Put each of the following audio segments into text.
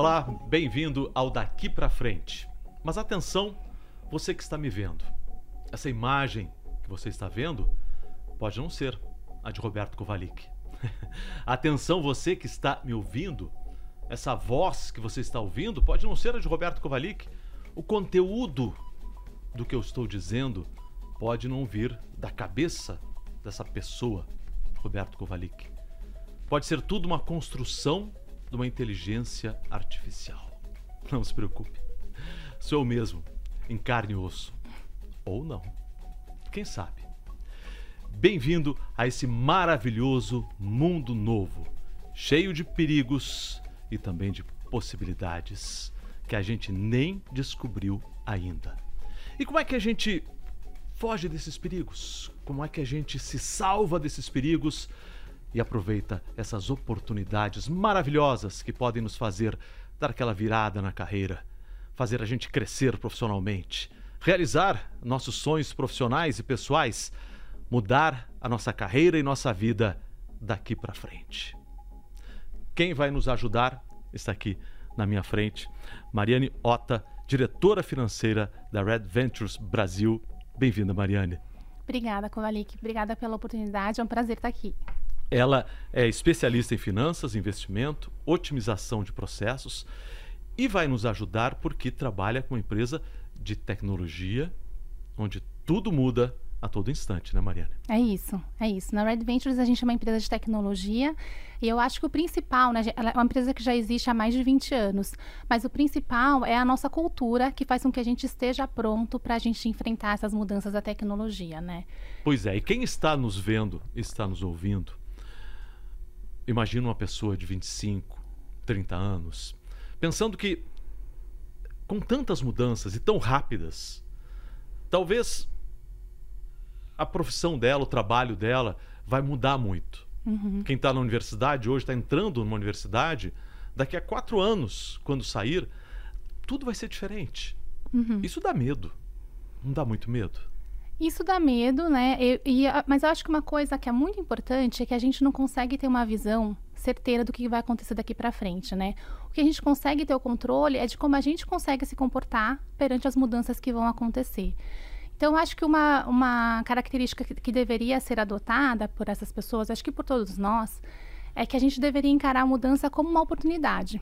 Olá, bem-vindo ao Daqui para Frente. Mas atenção, você que está me vendo. Essa imagem que você está vendo pode não ser a de Roberto Kovalik. atenção, você que está me ouvindo. Essa voz que você está ouvindo pode não ser a de Roberto Kovalik. O conteúdo do que eu estou dizendo pode não vir da cabeça dessa pessoa, Roberto Kovalik. Pode ser tudo uma construção de uma inteligência artificial. Não se preocupe. Sou eu mesmo, em carne e osso. Ou não. Quem sabe? Bem-vindo a esse maravilhoso mundo novo, cheio de perigos e também de possibilidades que a gente nem descobriu ainda. E como é que a gente foge desses perigos? Como é que a gente se salva desses perigos e aproveita essas oportunidades maravilhosas que podem nos fazer dar aquela virada na carreira, fazer a gente crescer profissionalmente, realizar nossos sonhos profissionais e pessoais, mudar a nossa carreira e nossa vida daqui para frente. Quem vai nos ajudar está aqui na minha frente, Mariane Ota, diretora financeira da Red Ventures Brasil Bem-vinda, Mariane. Obrigada, Kovalik. Obrigada pela oportunidade. É um prazer estar aqui. Ela é especialista em finanças, investimento, otimização de processos e vai nos ajudar porque trabalha com uma empresa de tecnologia onde tudo muda a todo instante, né, Mariana? É isso, é isso. Na Red Ventures a gente é uma empresa de tecnologia e eu acho que o principal, né, ela é uma empresa que já existe há mais de 20 anos, mas o principal é a nossa cultura que faz com que a gente esteja pronto para a gente enfrentar essas mudanças da tecnologia, né? Pois é, e quem está nos vendo, está nos ouvindo, imagina uma pessoa de 25, 30 anos, pensando que com tantas mudanças e tão rápidas, talvez a profissão dela, o trabalho dela vai mudar muito. Uhum. Quem está na universidade hoje, está entrando numa universidade, daqui a quatro anos, quando sair, tudo vai ser diferente. Uhum. Isso dá medo. Não dá muito medo? Isso dá medo, né? Eu, e, mas eu acho que uma coisa que é muito importante é que a gente não consegue ter uma visão certeira do que vai acontecer daqui para frente, né? O que a gente consegue ter o controle é de como a gente consegue se comportar perante as mudanças que vão acontecer. Então, acho que uma, uma característica que, que deveria ser adotada por essas pessoas, acho que por todos nós, é que a gente deveria encarar a mudança como uma oportunidade.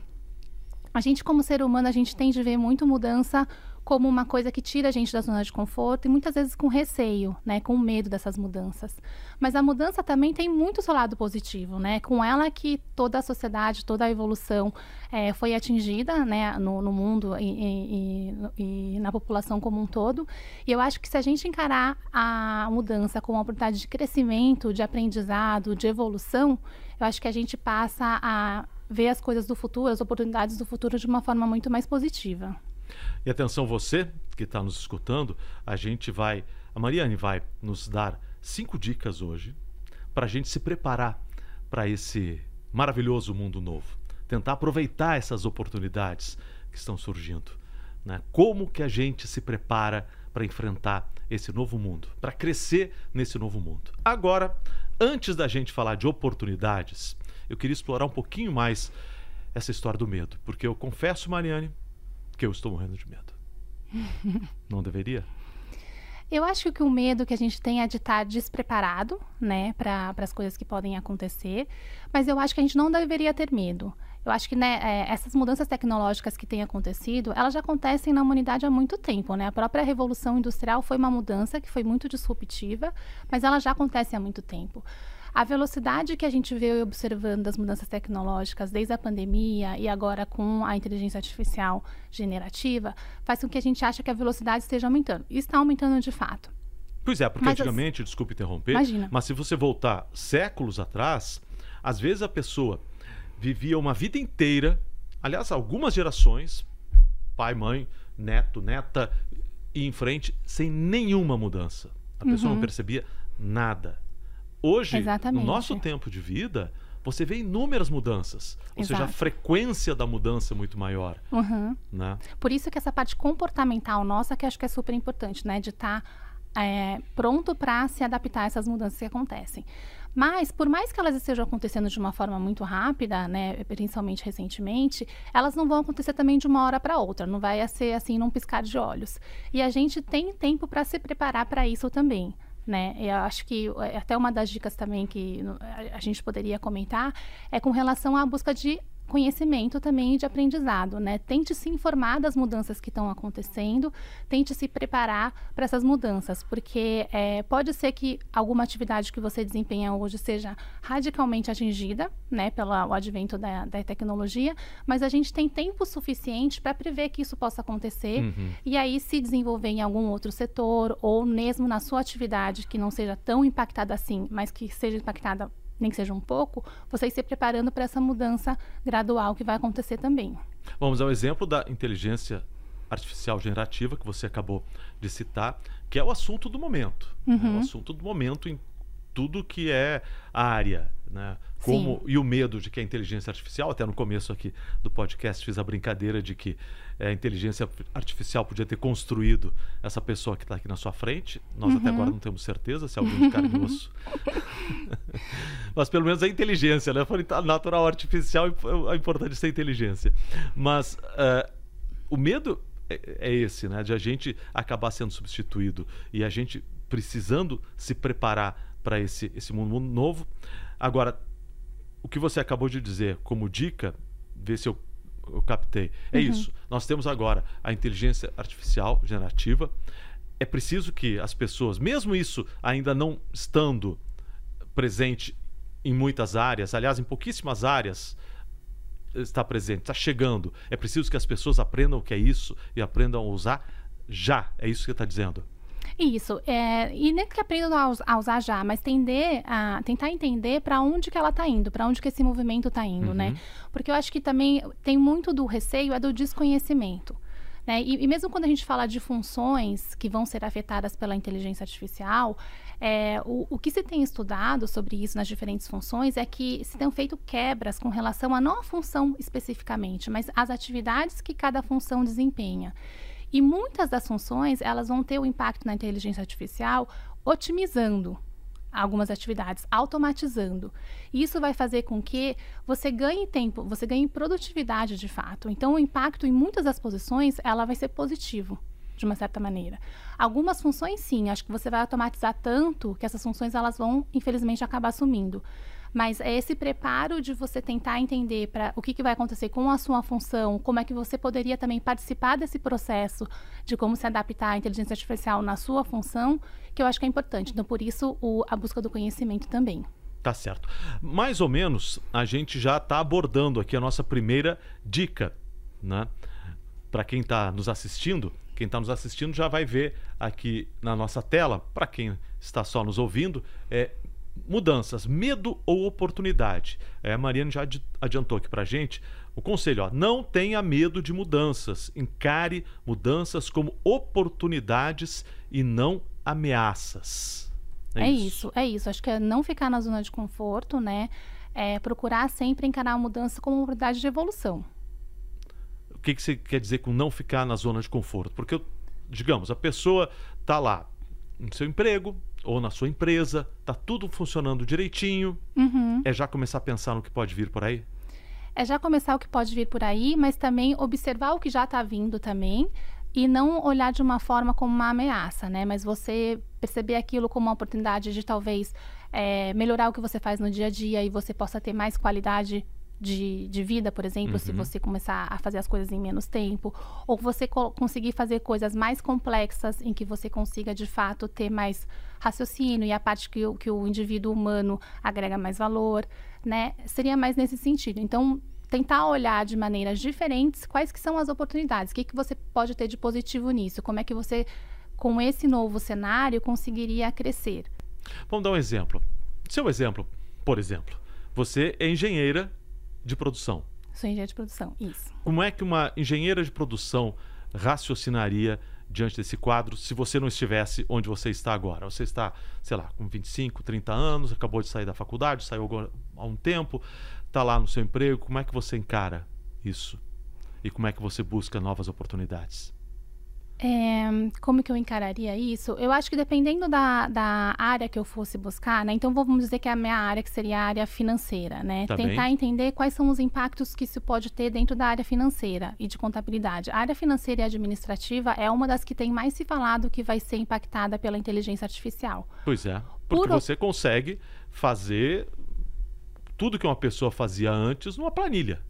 A gente, como ser humano, a gente tende a ver muito mudança como uma coisa que tira a gente da zona de conforto e muitas vezes com receio, né, com medo dessas mudanças. Mas a mudança também tem muito seu lado positivo, né? Com ela que toda a sociedade, toda a evolução é, foi atingida, né, no, no mundo e, e, e, na população como um todo. E eu acho que se a gente encarar a mudança como uma oportunidade de crescimento, de aprendizado, de evolução, eu acho que a gente passa a ver as coisas do futuro, as oportunidades do futuro de uma forma muito mais positiva. E atenção você que está nos escutando, a gente vai, a Mariane vai nos dar cinco dicas hoje para a gente se preparar para esse maravilhoso mundo novo, tentar aproveitar essas oportunidades que estão surgindo, né? Como que a gente se prepara para enfrentar esse novo mundo, para crescer nesse novo mundo? Agora, antes da gente falar de oportunidades, eu queria explorar um pouquinho mais essa história do medo, porque eu confesso, Mariane, que eu estou morrendo de medo. Não deveria? Eu acho que o medo que a gente tem é de estar despreparado, né, para as coisas que podem acontecer, mas eu acho que a gente não deveria ter medo. Eu acho que né, é, essas mudanças tecnológicas que têm acontecido, elas já acontecem na humanidade há muito tempo, né? A própria revolução industrial foi uma mudança que foi muito disruptiva, mas ela já acontece há muito tempo. A velocidade que a gente veio observando das mudanças tecnológicas desde a pandemia e agora com a inteligência artificial generativa faz com que a gente ache que a velocidade esteja aumentando. E está aumentando de fato. Pois é, porque mas, antigamente, desculpe interromper, imagina. mas se você voltar séculos atrás, às vezes a pessoa vivia uma vida inteira, aliás, algumas gerações, pai, mãe, neto, neta, e em frente, sem nenhuma mudança. A pessoa uhum. não percebia nada. Hoje, Exatamente. no nosso tempo de vida, você vê inúmeras mudanças. Ou Exato. seja, a frequência da mudança é muito maior. Uhum. Né? Por isso que essa parte comportamental nossa, que acho que é super importante, né? De estar tá, é, pronto para se adaptar a essas mudanças que acontecem. Mas, por mais que elas estejam acontecendo de uma forma muito rápida, né, principalmente recentemente, elas não vão acontecer também de uma hora para outra, não vai ser assim num piscar de olhos. E a gente tem tempo para se preparar para isso também. Né? Eu acho que é, até uma das dicas também que a gente poderia comentar é com relação à busca de conhecimento também de aprendizado, né? Tente se informar das mudanças que estão acontecendo, tente se preparar para essas mudanças, porque é, pode ser que alguma atividade que você desempenha hoje seja radicalmente atingida, né, pelo advento da, da tecnologia, mas a gente tem tempo suficiente para prever que isso possa acontecer uhum. e aí se desenvolver em algum outro setor ou mesmo na sua atividade que não seja tão impactada assim, mas que seja impactada nem que seja um pouco, vocês se preparando para essa mudança gradual que vai acontecer também. Vamos ao exemplo da inteligência artificial generativa que você acabou de citar, que é o assunto do momento. Uhum. Né? O assunto do momento em tudo que é área, né? Como, e o medo de que a inteligência artificial, até no começo aqui do podcast fiz a brincadeira de que é, a inteligência artificial podia ter construído essa pessoa que está aqui na sua frente. Nós uhum. até agora não temos certeza se é alguém de carne e osso. Mas pelo menos a inteligência, né? Foi natural, artificial, é importante ser inteligência. Mas uh, o medo é, é esse, né? De a gente acabar sendo substituído e a gente precisando se preparar para esse, esse mundo novo. Agora, o que você acabou de dizer como dica, vê se eu, eu captei. É uhum. isso. Nós temos agora a inteligência artificial generativa. É preciso que as pessoas, mesmo isso ainda não estando presente em muitas áreas, aliás, em pouquíssimas áreas, está presente, está chegando. É preciso que as pessoas aprendam o que é isso e aprendam a usar já. É isso que você está dizendo. Isso. É, e nem que aprendam a, usar já, mas tender a, tentar entender para onde que ela está indo, para onde que esse movimento está indo, né? uhum. né? Porque eu acho que também tem muito do receio, é do desconhecimento. Né? E, e, mesmo quando a gente fala de funções que vão ser afetadas pela inteligência artificial, é, o, o, que se tem estudado sobre isso nas diferentes funções é que se tem feito quebras com relação a não a função especificamente, mas as atividades que cada função desempenha. E muitas das funções, elas vão ter o impacto na inteligência artificial otimizando algumas atividades, automatizando. Isso vai fazer com que você ganhe tempo, você ganhe produtividade de fato. Então, o impacto em muitas das posições, ela vai ser positivo de uma certa maneira. Algumas funções sim, acho que você vai automatizar tanto que essas funções elas vão infelizmente acabar sumindo. Mas é esse preparo de você tentar entender para o que, que vai acontecer com a sua função, como é que você poderia também participar desse processo de como se adaptar à inteligência artificial na sua função, que eu acho que é importante. Então, por isso, o, a busca do conhecimento também. Tá certo. Mais ou menos, a gente já está abordando aqui a nossa primeira dica, né? Para quem está nos assistindo, quem está nos assistindo já vai ver aqui na nossa tela. Para quem está só nos ouvindo, é mudanças, medo ou oportunidade. É, a Mariana já adiantou aqui para gente o conselho: ó, não tenha medo de mudanças, encare mudanças como oportunidades e não ameaças. É, é isso. isso. é isso. Acho que é não ficar na zona de conforto, né? É procurar sempre encarar a mudança como uma oportunidade de evolução. O que, que você quer dizer com não ficar na zona de conforto? Porque, digamos, a pessoa está lá no seu emprego, ou na sua empresa, tá tudo funcionando direitinho, uhum. é já começar a pensar no que pode vir por aí? É já começar o que pode vir por aí, mas também observar o que já está vindo também e não olhar de uma forma como uma ameaça, né? Mas você perceber aquilo como uma oportunidade de talvez é, melhorar o que você faz no dia a dia e você possa ter mais qualidade de, de vida, por exemplo, uhum. se você começar a fazer as coisas em menos tempo, ou você co conseguir fazer coisas mais complexas em que você consiga de fato ter mais raciocínio e a parte que, que o indivíduo humano agrega mais valor, né? Seria mais nesse sentido. Então, tentar olhar de maneiras diferentes quais que são as oportunidades, o que, que você pode ter de positivo nisso, como é que você, com esse novo cenário, conseguiria crescer. Vamos dar um exemplo. Seu exemplo, por exemplo, você é engenheira de produção. Sou engenheira de produção, isso. Como é que uma engenheira de produção raciocinaria diante desse quadro se você não estivesse onde você está agora? Você está, sei lá, com 25, 30 anos, acabou de sair da faculdade, saiu há um tempo, está lá no seu emprego. Como é que você encara isso? E como é que você busca novas oportunidades? É, como que eu encararia isso? Eu acho que dependendo da, da área que eu fosse buscar, né? Então vamos dizer que é a minha área que seria a área financeira, né? Tá Tentar bem. entender quais são os impactos que isso pode ter dentro da área financeira e de contabilidade. A área financeira e administrativa é uma das que tem mais se falado que vai ser impactada pela inteligência artificial. Pois é. Porque Por você consegue fazer tudo que uma pessoa fazia antes numa planilha.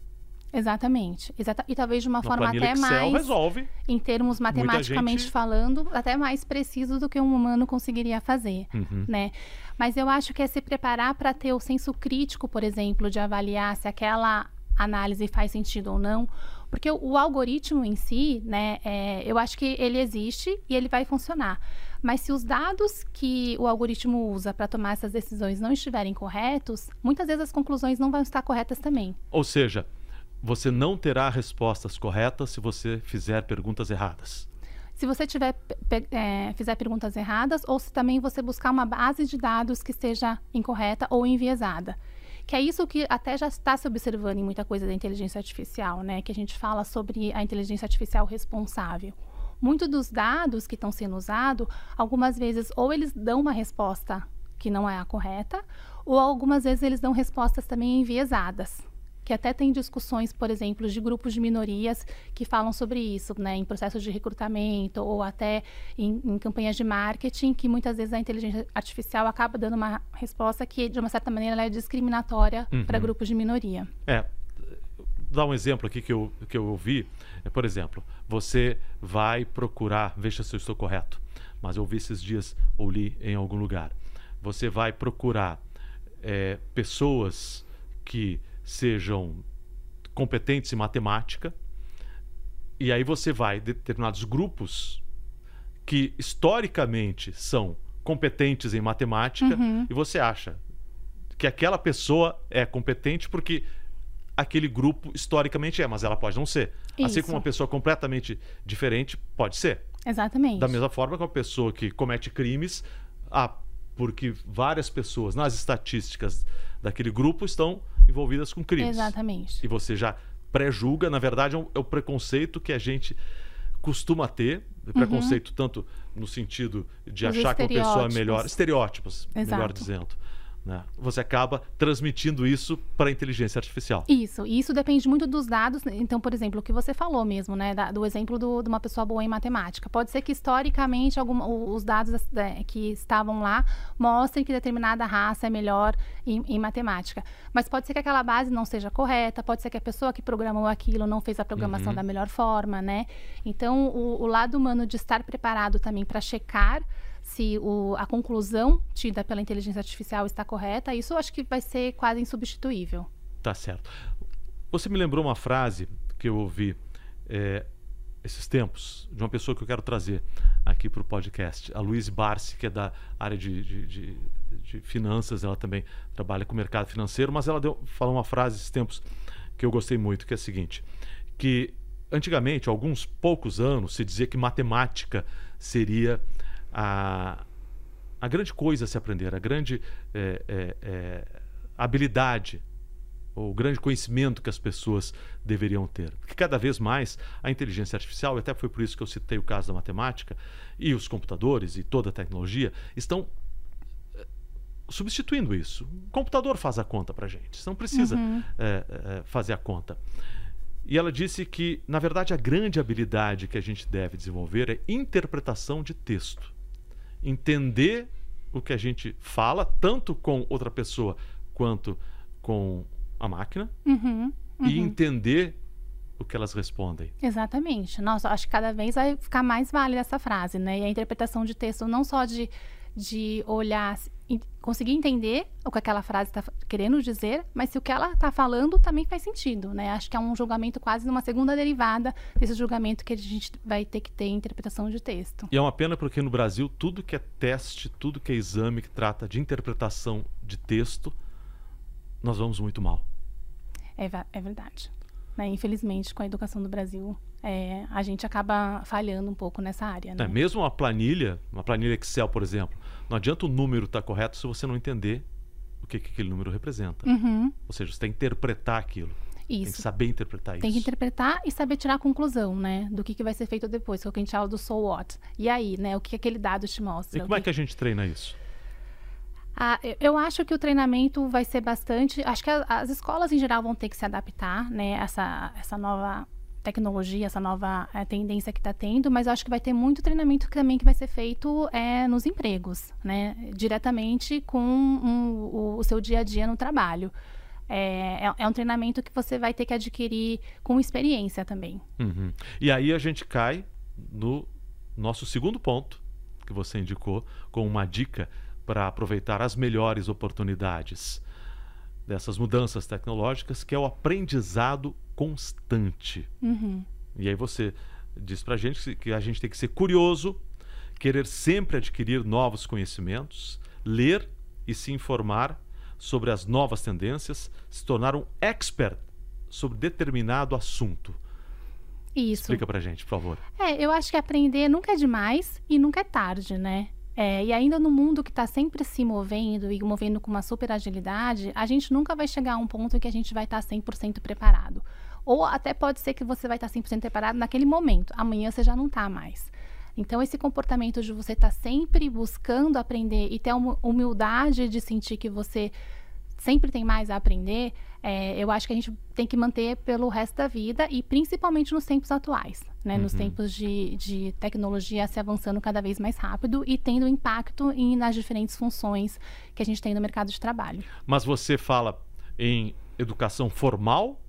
Exatamente. Exata- e talvez de uma Uma forma até Excel mais, resolve. em termos matematicamente gente- falando, até mais preciso do que um humano conseguiria fazer. Uhum. né? Mas eu acho que é se preparar para ter o senso crítico, por exemplo, de avaliar se aquela análise faz sentido ou não. Porque o, o algoritmo em si, né, é, eu acho que ele existe e ele vai funcionar. Mas se os dados que o algoritmo usa para tomar essas decisões não estiverem corretos, muitas vezes as conclusões não vão estar corretas também. Ou seja, você não terá respostas corretas se você fizer perguntas erradas. Se você tiver, é, fizer perguntas erradas, ou se também você buscar uma base de dados que esteja incorreta ou enviesada. Que é isso que até já está se observando em muita coisa da inteligência artificial, né? Que a gente fala sobre a inteligência artificial responsável. Muito dos dados que estão sendo usados, algumas vezes ou eles dão uma resposta que não é a correta, ou algumas vezes eles dão respostas também enviesadas que até tem discussões, por exemplo, de grupos de minorias que falam sobre isso, né, em processos de recrutamento ou até em, em campanhas de marketing, que muitas vezes a inteligência artificial acaba dando uma resposta que, de uma certa maneira, ela é discriminatória para grupos de minoria. É, dá um exemplo aqui que eu, que eu ouvi. É, por exemplo, você vai procurar, veja se eu estou correto, mas eu ouvi esses dias ou li em algum lugar. Você vai procurar é, pessoas que sejam competentes em matemática, e aí você vai determinados grupos que historicamente são competentes em matemática, Uhum. e você acha que aquela pessoa é competente porque aquele grupo historicamente é, mas ela pode não ser. Assim Isso. como uma pessoa completamente diferente pode ser. Exatamente. Da mesma forma que uma pessoa que comete crimes, ah, porque várias pessoas nas estatísticas daquele grupo estão envolvidas com crimes. Exatamente. E você já pré-julga, na verdade, é, um- é o preconceito que a gente costuma ter, preconceito tanto no sentido de Uhum. Os achar que uma pessoa é melhor, estereótipos, melhor Exato. dizendo. Né? Você acaba transmitindo isso para a inteligência artificial. Isso, e isso depende muito dos dados. Então, por exemplo, o que você falou mesmo, né? da- do exemplo do- de uma pessoa boa em matemática. Pode ser que historicamente algum, os dados né, que estavam lá mostrem que determinada raça é melhor em, em matemática. Mas pode ser que aquela base não seja correta, pode ser que a pessoa que programou aquilo não fez a programação da melhor forma, né? Então, o, o lado humano de estar preparado também para checar se o- a conclusão tida pela inteligência artificial está correta, isso eu acho que vai ser quase insubstituível. Tá certo. Você me lembrou uma frase que eu ouvi é, esses tempos, de uma pessoa que eu quero trazer aqui para o podcast, a Luiz Barsi, que é da área de, de- de- de finanças, ela também trabalha com o mercado financeiro, mas ela deu, falou uma frase esses tempos que eu gostei muito, que é a seguinte, que antigamente, há alguns poucos anos, se dizia que matemática seria a, a grande coisa a se aprender, a grande é, é, é, habilidade o grande conhecimento que as pessoas deveriam ter. Porque cada vez mais a inteligência artificial, e até foi por isso que eu citei o caso da matemática, e os computadores e toda a tecnologia estão eh, substituindo isso. O computador faz a conta para gente, você não precisa eh, eh, fazer a conta. E ela disse que, na verdade, a grande habilidade que a gente deve desenvolver é interpretação de texto. Entender o que a gente fala, tanto com outra pessoa quanto com a máquina, Uhum, e entender o que elas respondem. Exatamente. Nossa, acho que cada vez vai ficar mais válida essa frase, né? E a interpretação de texto não só de, de olhar, conseguir entender o que aquela frase está querendo dizer, mas se o que ela está falando também faz sentido, né? Acho que é um julgamento quase numa segunda derivada desse julgamento que a gente vai ter que ter em interpretação de texto. E é uma pena porque no Brasil tudo que é teste, tudo que é exame que trata de interpretação de texto, nós vamos muito mal. É, é verdade. Né? Infelizmente, com a educação do Brasil, é, a gente acaba falhando um pouco nessa área, né? É, mesmo uma planilha, uma planilha Excel, por exemplo, não adianta o número estar correto se você não entender o que, que aquele número representa. Uhum. Ou seja, você tem que interpretar aquilo. Isso. Tem que saber interpretar isso. Tem que interpretar e saber tirar a conclusão, né? Do que, que vai ser feito depois, que é o que a gente fala do so what. E aí, né? O que aquele dado te mostra. E como é que a gente treina isso? Ah, eu acho que o treinamento vai ser bastante. Acho que as escolas em geral vão ter que se adaptar, né? Essa, essa nova tecnologia, essa nova é, tendência que está tendo, mas eu acho que vai ter muito treinamento também que vai ser feito é, nos empregos, né? Diretamente com um, o, o, seu dia a dia no trabalho. É, é, é, um treinamento que você vai ter que adquirir com experiência também. Uhum. E aí a gente cai no nosso segundo ponto que você indicou com uma dica para aproveitar as melhores oportunidades dessas mudanças tecnológicas, que é o aprendizado constante. Uhum. E aí você diz para a gente que a gente tem que ser curioso, querer sempre adquirir novos conhecimentos, ler e se informar sobre as novas tendências, se tornar um expert sobre determinado assunto. Isso. Explica pra gente, por favor. É, eu acho que aprender nunca é demais e nunca é tarde, né? É, e ainda no mundo que está sempre se movendo e movendo com uma super agilidade, a gente nunca vai chegar a um ponto em que a gente vai estar tá 100% preparado. Ou até pode ser que você vai estar 100% preparado naquele momento. Amanhã você já não está mais. Então, esse comportamento de você estar tá sempre buscando aprender e ter a humildade de sentir que você sempre tem mais a aprender, é, eu acho que a gente tem que manter pelo resto da vida e principalmente nos tempos atuais, né? Uhum. Nos tempos de, de tecnologia se avançando cada vez mais rápido e tendo impacto em, nas diferentes funções que a gente tem no mercado de trabalho. Mas você fala em educação formal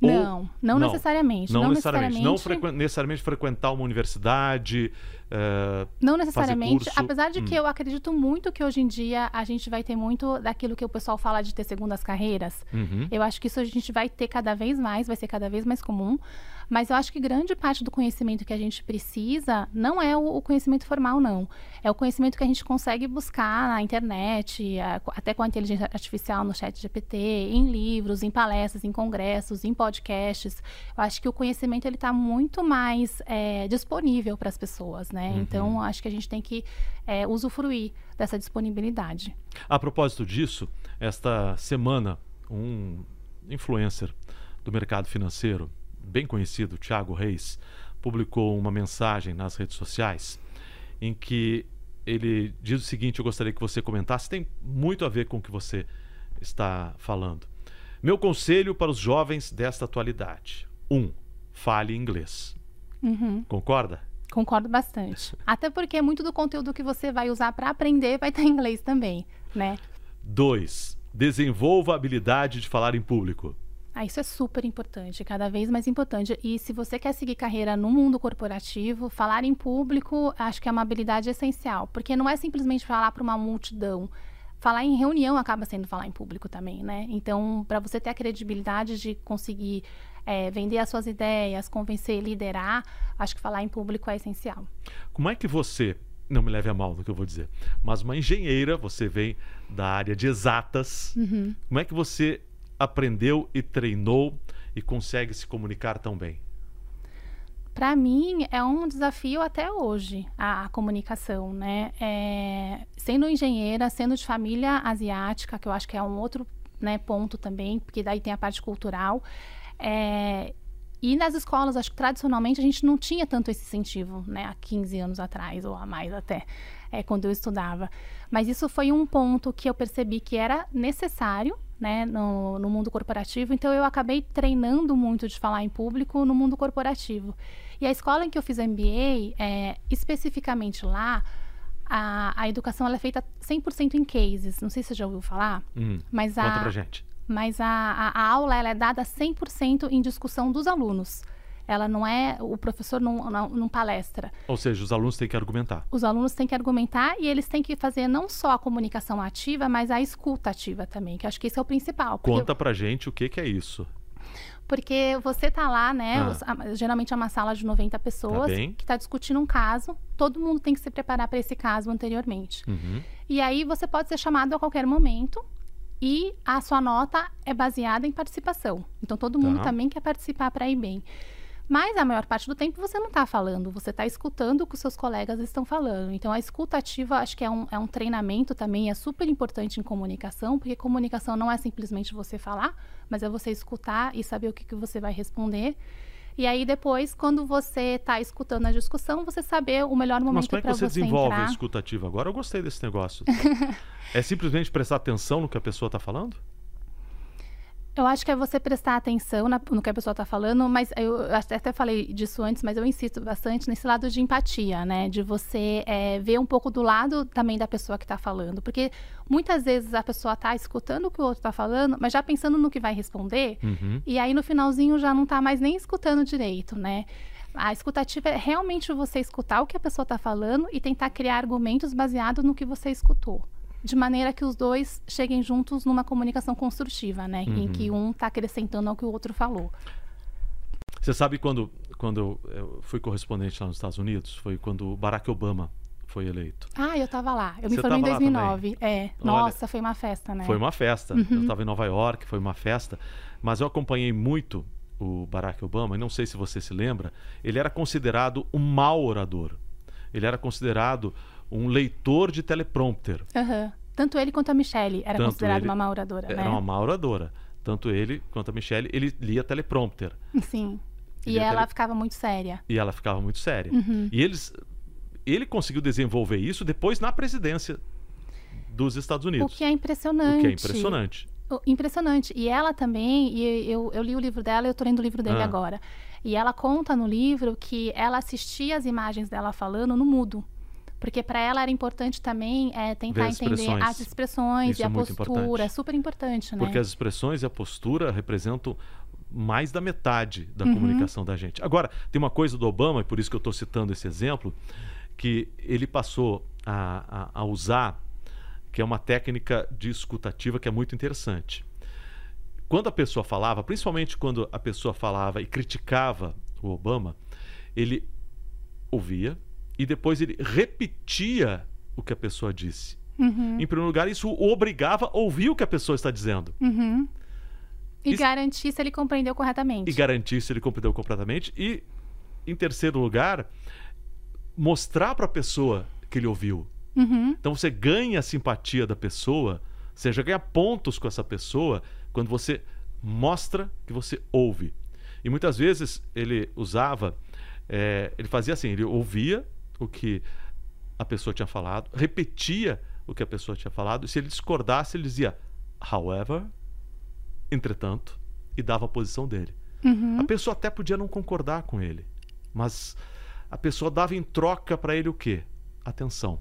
não, não, não, necessariamente. Não, não necessariamente. Não frequ necessariamente frequentar uma universidade. Uh, não necessariamente. Apesar de hum. que eu acredito muito que hoje em dia a gente vai ter muito daquilo que o pessoal fala de ter segundas carreiras. Uhum. Eu acho que isso a gente vai ter cada vez mais, vai ser cada vez mais comum. Mas eu acho que grande parte do conhecimento que a gente precisa não é o, o conhecimento formal, não. É o conhecimento que a gente consegue buscar na internet, a, até com a inteligência artificial no chat GPT, em livros, em palestras, em congressos, em podcasts. Eu acho que o conhecimento ele está muito mais é, disponível para as pessoas, né? Uhum. Então, acho que a gente tem que é, usufruir dessa disponibilidade. A propósito disso, esta semana, um influencer do mercado financeiro bem conhecido, Thiago Reis, publicou uma mensagem nas redes sociais em que ele diz o seguinte: eu gostaria que você comentasse, tem muito a ver com o que você está falando. Meu conselho para os jovens desta atualidade: um, fale inglês. Uhum. Concorda? Concordo bastante. Até porque muito do conteúdo que você vai usar para aprender vai estar em inglês também, né? Dois, desenvolva a habilidade de falar em público. Ah, isso é super importante, cada vez mais importante. E se você quer seguir carreira no mundo corporativo, falar em público, acho que é uma habilidade essencial, porque não é simplesmente falar para uma multidão. Falar em reunião acaba sendo falar em público também, né? Então, para você ter a credibilidade de conseguir é, vender as suas ideias, convencer, liderar, acho que falar em público é essencial. Como é que você, não me leve a mal no que eu vou dizer, mas uma engenheira, você vem da área de exatas, uhum. como é que você aprendeu e treinou e consegue se comunicar tão bem? Para mim é um desafio até hoje a, a comunicação, né? É, sendo engenheira, sendo de família asiática, que eu acho que é um outro né, ponto também, porque daí tem a parte cultural. É, e nas escolas, acho que tradicionalmente a gente não tinha tanto esse incentivo, né? Há 15 anos atrás, ou há mais até, é, quando eu estudava. Mas isso foi um ponto que eu percebi que era necessário né, no, no mundo corporativo. Então eu acabei treinando muito de falar em público no mundo corporativo. E a escola em que eu fiz MBA, é, especificamente lá, a, a educação é feita 100% em cases. Não sei se você já ouviu falar, hum, mas a, conta pra gente. Mas a, a, a aula ela é dada 100% em discussão dos alunos. Ela não é. O professor não, não, não, palestra. Ou seja, os alunos têm que argumentar. Os alunos têm que argumentar e eles têm que fazer não só a comunicação ativa, mas a escuta ativa também, que acho que isso é o principal. Conta pra gente o que, que é isso. Porque você tá lá, né? Ah. geralmente é uma sala de 90 pessoas tá que está discutindo um caso. Todo mundo tem que se preparar para esse caso anteriormente. Uhum. E aí você pode ser chamado a qualquer momento e a sua nota é baseada em participação. Então todo mundo tá. também quer participar para ir bem. Mas a maior parte do tempo você não está falando, você está escutando o que os seus colegas estão falando. Então a escuta ativa acho que é um, é um treinamento também, é super importante em comunicação, porque comunicação não é simplesmente você falar, mas é você escutar e saber o que, que você vai responder. E aí depois, quando você está escutando a discussão, você saber o melhor momento para você Mas como é que você desenvolve entrar. a escuta ativa agora? Eu gostei desse negócio. é simplesmente prestar atenção no que a pessoa está falando? Eu acho que é você prestar atenção na, no que a pessoa está falando, mas eu até falei disso antes, mas eu insisto bastante nesse lado de empatia, né? De você é, ver um pouco do lado também da pessoa que está falando. Porque muitas vezes a pessoa está escutando o que o outro está falando, mas já pensando no que vai responder, uhum. e aí no finalzinho já não está mais nem escutando direito, né? A escutativa é realmente você escutar o que a pessoa está falando e tentar criar argumentos baseados no que você escutou de maneira que os dois cheguem juntos numa comunicação construtiva, né? Uhum. Em que um está acrescentando ao que o outro falou. Você sabe quando, quando eu fui correspondente lá nos Estados Unidos? Foi quando Barack Obama foi eleito. Ah, eu estava lá. Eu Você me formei em tava lá 2009. É. Olha, Nossa, foi uma festa, né? Foi uma festa. Uhum. Eu estava em Nova York, foi uma festa. Mas eu acompanhei muito o Barack Obama, e não sei se você se lembra, ele era considerado um mau orador. Ele era considerado um leitor de teleprompter. Uhum. Tanto ele quanto a Michelle era Tanto considerado ele uma má oradora, Era né? uma má oradora. Tanto ele quanto a Michelle, ele lia teleprompter. Sim. E Lia ela tele- ficava muito séria. E ela ficava muito séria. Uhum. E eles, ele conseguiu desenvolver isso depois na presidência dos Estados O Unidos. que é impressionante. O que é impressionante. O- Impressionante. E ela também, e eu, eu li o livro dela, eu tô lendo o livro dele Ah. agora. E ela conta no livro que ela assistia as imagens dela falando no mudo. Porque para ela era importante também é, tentar as entender expressões. as expressões Isso e é a muito postura. importante. É super importante, né? Porque as expressões e a postura representam mais da metade da Uhum. comunicação da gente. Agora, tem uma coisa do Obama, e por isso que eu estou citando esse exemplo, que ele passou a, a- a usar, que é uma técnica de escutativa que é muito interessante. Quando a pessoa falava, principalmente quando a pessoa falava e criticava o Obama, ele ouvia e depois ele repetia o que a pessoa disse. Uhum, Em primeiro lugar, isso o obrigava a ouvir o que a pessoa está dizendo. uhum. E Isso- garantir se ele compreendeu corretamente. e garantir se ele compreendeu completamente. E, em terceiro lugar, mostrar para a pessoa que ele ouviu. Uhum, Então você ganha a simpatia da pessoa, você já ganha pontos com essa pessoa quando você mostra que você ouve. E muitas vezes ele usava, eh, ele fazia assim, ele ouvia o que a pessoa tinha falado, repetia o que a pessoa tinha falado, e se ele discordasse, ele dizia, however, entretanto, e dava a posição dele. uhum. A pessoa até podia não concordar com ele, mas a pessoa dava em troca para ele o quê? Atenção.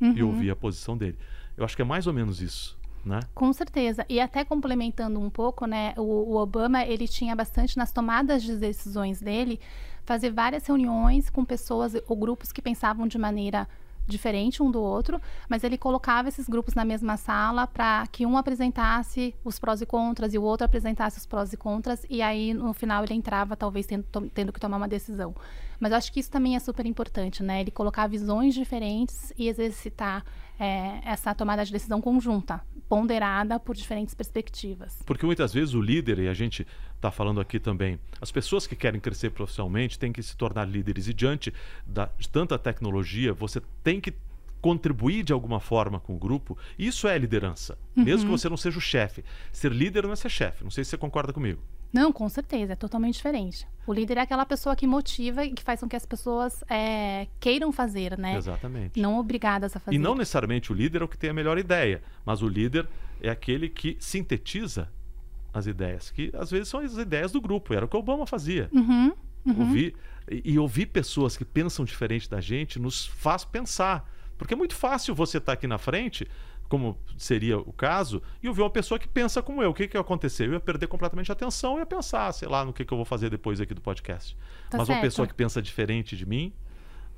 E Uhum. ouvia a posição dele. Eu acho que é mais ou menos isso, né? Com certeza. E até complementando um pouco, né? O, o Obama, ele tinha bastante nas tomadas de decisões dele, fazer várias reuniões com pessoas ou grupos que pensavam de maneira diferente um do outro, mas ele colocava esses grupos na mesma sala para que um apresentasse os prós e contras e o outro apresentasse os prós e contras e aí no final ele entrava talvez tendo, tendo que tomar uma decisão. Mas eu acho que isso também é super importante, né? Ele colocar visões diferentes e exercitar é, essa tomada de decisão conjunta, ponderada por diferentes perspectivas. Porque muitas vezes o líder, e a gente está falando aqui também, as pessoas que querem crescer profissionalmente têm que se tornar líderes. E diante da, de tanta tecnologia, você tem que contribuir de alguma forma com o grupo. Isso é liderança. Mesmo que você não seja o chefe. Ser líder não é ser chefe. Não sei se você concorda comigo. Não, com certeza, é totalmente diferente. O líder é aquela pessoa que motiva e que faz com que as pessoas é, queiram fazer, né? Exatamente. Não obrigadas a fazer. E não necessariamente o líder é o que tem a melhor ideia, mas o líder é aquele que sintetiza as ideias, que às vezes são as ideias do grupo. Era o que o Obama fazia. Uhum, uhum. Ouvir, e, e ouvir pessoas que pensam diferente da gente nos faz pensar. Porque é muito fácil você estar aqui na frente, como seria o caso, e ouvir uma pessoa que pensa como eu. O que, que ia acontecer? Eu ia perder completamente a atenção e ia pensar, sei lá, no que, que eu vou fazer depois aqui do podcast. Tá Mas uma certo. pessoa que pensa diferente de mim,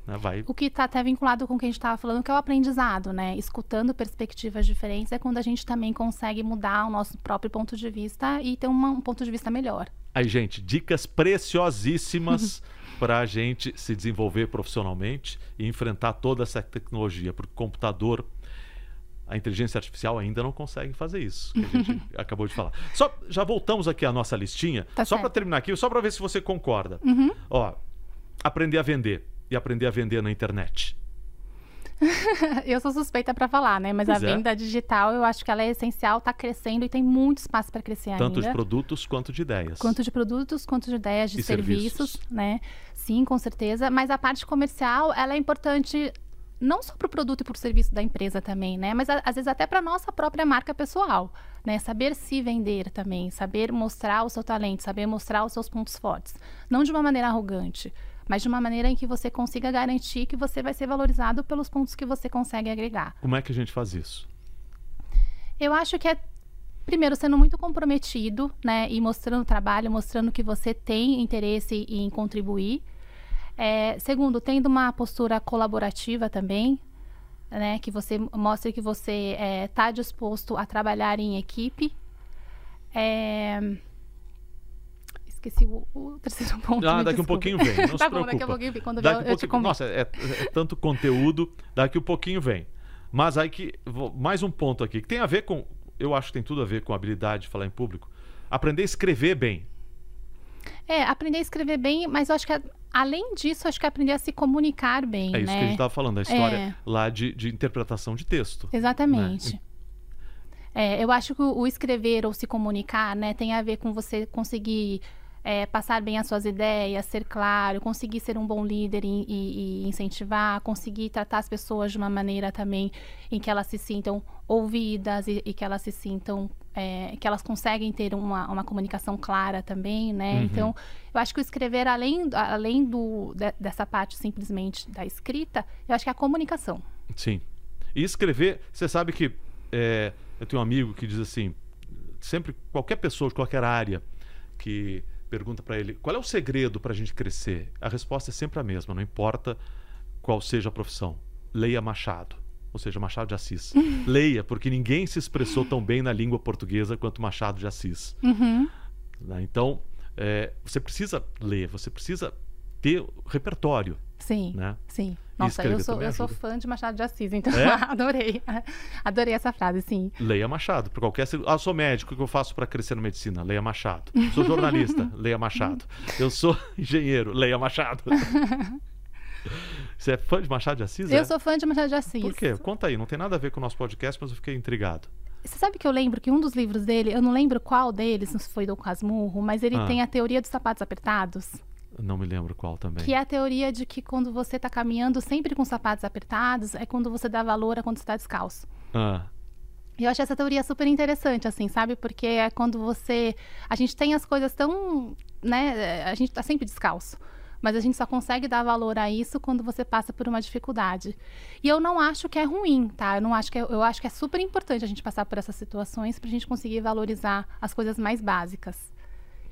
né, vai. O que está até vinculado com o que a gente estava falando, que é o aprendizado, né? Escutando perspectivas diferentes é quando a gente também consegue mudar o nosso próprio ponto de vista e ter uma- um ponto de vista melhor. Aí, gente, dicas preciosíssimas para a gente se desenvolver profissionalmente e enfrentar toda essa tecnologia, porque computador A inteligência artificial ainda não consegue fazer isso, que a gente acabou de falar. Só, já voltamos aqui à nossa listinha, Tá só para terminar aqui, só para ver se você concorda. Uhum. Ó, aprender a vender e aprender a vender na internet. Eu sou suspeita para falar, né? Mas Pois a é. venda digital, eu acho que ela é essencial, está crescendo e tem muito espaço para crescer Tanto ainda. de produtos quanto de ideias. Quanto de produtos, quanto de ideias, de serviços. serviços, né? Sim, com certeza. Mas a parte comercial, ela é importante não só para o produto e para o serviço da empresa também, né? Mas a- às vezes até para nossa própria marca pessoal, né? Saber se vender também, saber mostrar o seu talento, saber mostrar os seus pontos fortes, não de uma maneira arrogante, mas de uma maneira em que você consiga garantir que você vai ser valorizado pelos pontos que você consegue agregar. Como é que a gente faz isso? Eu acho que é primeiro sendo muito comprometido, né, e mostrando trabalho, mostrando que você tem interesse em contribuir. É, segundo, tendo uma postura colaborativa também, né, que você mostre que você está disposto a trabalhar em equipe. É, Esqueci o, o terceiro ponto. Ah, daqui um desculpe. pouquinho vem, não se tá bom, preocupa. daqui a pouquinho vem. Quando Daqui vier, um eu te convido. Nossa, é, é tanto conteúdo, daqui um pouquinho vem. Mas aí que. Mais um ponto aqui, que tem a ver com. Eu acho que tem tudo a ver com a habilidade de falar em público. Aprender a escrever bem. É, aprender a escrever bem, mas eu acho que além disso, acho que aprender a se comunicar bem, É isso né? que a gente estava falando, a história É. lá de, de interpretação de texto. Exatamente. É, eu acho que o o escrever ou se comunicar, né, tem a ver com você conseguir é, passar bem as suas ideias, ser claro, conseguir ser um bom líder e, e- e incentivar, conseguir tratar as pessoas de uma maneira também em que elas se sintam ouvidas e, e que elas se sintam é, que elas conseguem ter uma, uma comunicação clara também, né? Uhum. Então, eu acho que o escrever, além, além do, de- dessa parte simplesmente da escrita, eu acho que é a comunicação. Sim. E escrever, você sabe que é, eu tenho um amigo que diz assim, sempre qualquer pessoa de qualquer área que pergunta para ele qual é o segredo para a gente crescer, a resposta é sempre a mesma, não importa qual seja a profissão. Leia Machado, ou seja, Machado de Assis. Leia, porque ninguém se expressou tão bem na língua portuguesa quanto Machado de Assis. Uhum. né? Então, é, você precisa ler, você precisa ter repertório, Sim. né? Sim. Nossa, eu sou, eu sou fã de Machado de Assis, então É? adorei. Adorei essa frase, sim. Leia Machado. Por qualquer. Ah, sou médico, o que eu faço para crescer na medicina? Leia Machado. Sou jornalista, leia Machado. Eu sou engenheiro, leia Machado. Você é fã de Machado de Assis? é? Eu sou fã de Machado de Assis. Por quê? Conta aí. Não tem nada a ver com o nosso podcast, mas eu fiquei intrigado. Você sabe que eu lembro que um dos livros dele, eu não lembro qual deles, não se foi do Casmurro, mas ele Ah. tem a teoria dos sapatos apertados. Não me lembro qual também. Que é a teoria de que quando você tá caminhando sempre com sapatos apertados, é quando você dá valor a quando você tá descalço. Ah, E eu achei essa teoria super interessante, assim, sabe? Porque é quando você. A gente tem as coisas tão. né? A gente tá sempre descalço. Mas a gente só consegue dar valor a isso quando você passa por uma dificuldade. E eu não acho que é ruim, tá? Eu não acho que é, eu acho que é super importante a gente passar por essas situações pra gente conseguir valorizar as coisas mais básicas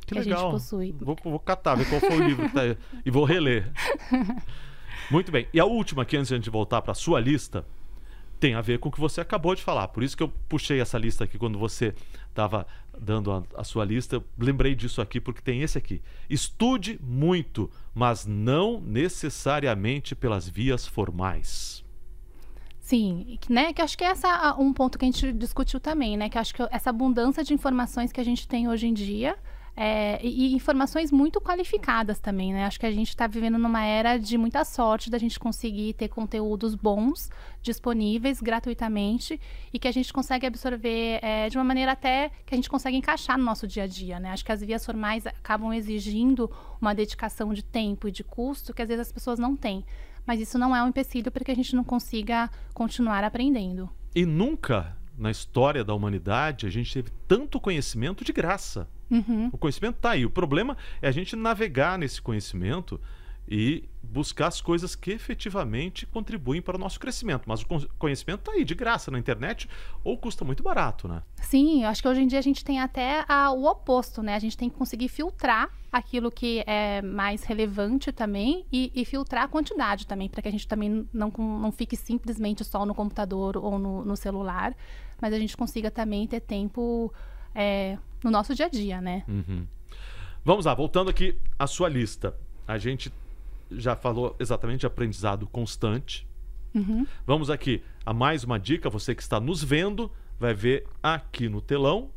que que a legal. gente possui. Vou, vou catar, ver qual foi o livro que tá aí. E vou reler. Muito bem. E a última aqui, antes de a gente voltar para a sua lista, tem a ver com o que você acabou de falar. Por isso que eu puxei essa lista aqui quando você estava dando a, a sua lista. Eu lembrei disso aqui porque tem esse aqui. Estude muito, mas não necessariamente pelas vias formais. Sim, que, né? Que acho que essa é um ponto que a gente discutiu também, né? Que acho que essa abundância de informações que a gente tem hoje em dia é, e, informações muito qualificadas também, né? Acho que a gente está vivendo numa era de muita sorte da gente conseguir ter conteúdos bons disponíveis gratuitamente e que a gente consegue absorver é, de uma maneira até que a gente consegue encaixar no nosso dia a dia, né? Acho que as vias formais acabam exigindo uma dedicação de tempo e de custo que às vezes as pessoas não têm. Mas isso não é um empecilho para que a gente não consiga continuar aprendendo. E nunca na história da humanidade a gente teve tanto conhecimento de graça. Uhum. O conhecimento está aí. O problema é a gente navegar nesse conhecimento e buscar as coisas que efetivamente contribuem para o nosso crescimento. Mas o con- conhecimento está aí, de graça, na internet, ou custa muito barato, né? Sim, eu acho que hoje em dia a gente tem até a- o oposto, né? A gente tem que conseguir filtrar aquilo que é mais relevante também e, e filtrar a quantidade também, para que a gente também não, não fique simplesmente só no computador ou no, no celular, mas a gente consiga também ter tempo é, no nosso dia a dia, né? Uhum. Vamos lá, voltando aqui à sua lista. A gente já falou exatamente de aprendizado constante, Uhum. Vamos aqui a mais uma dica. Você que está nos vendo vai ver aqui no telão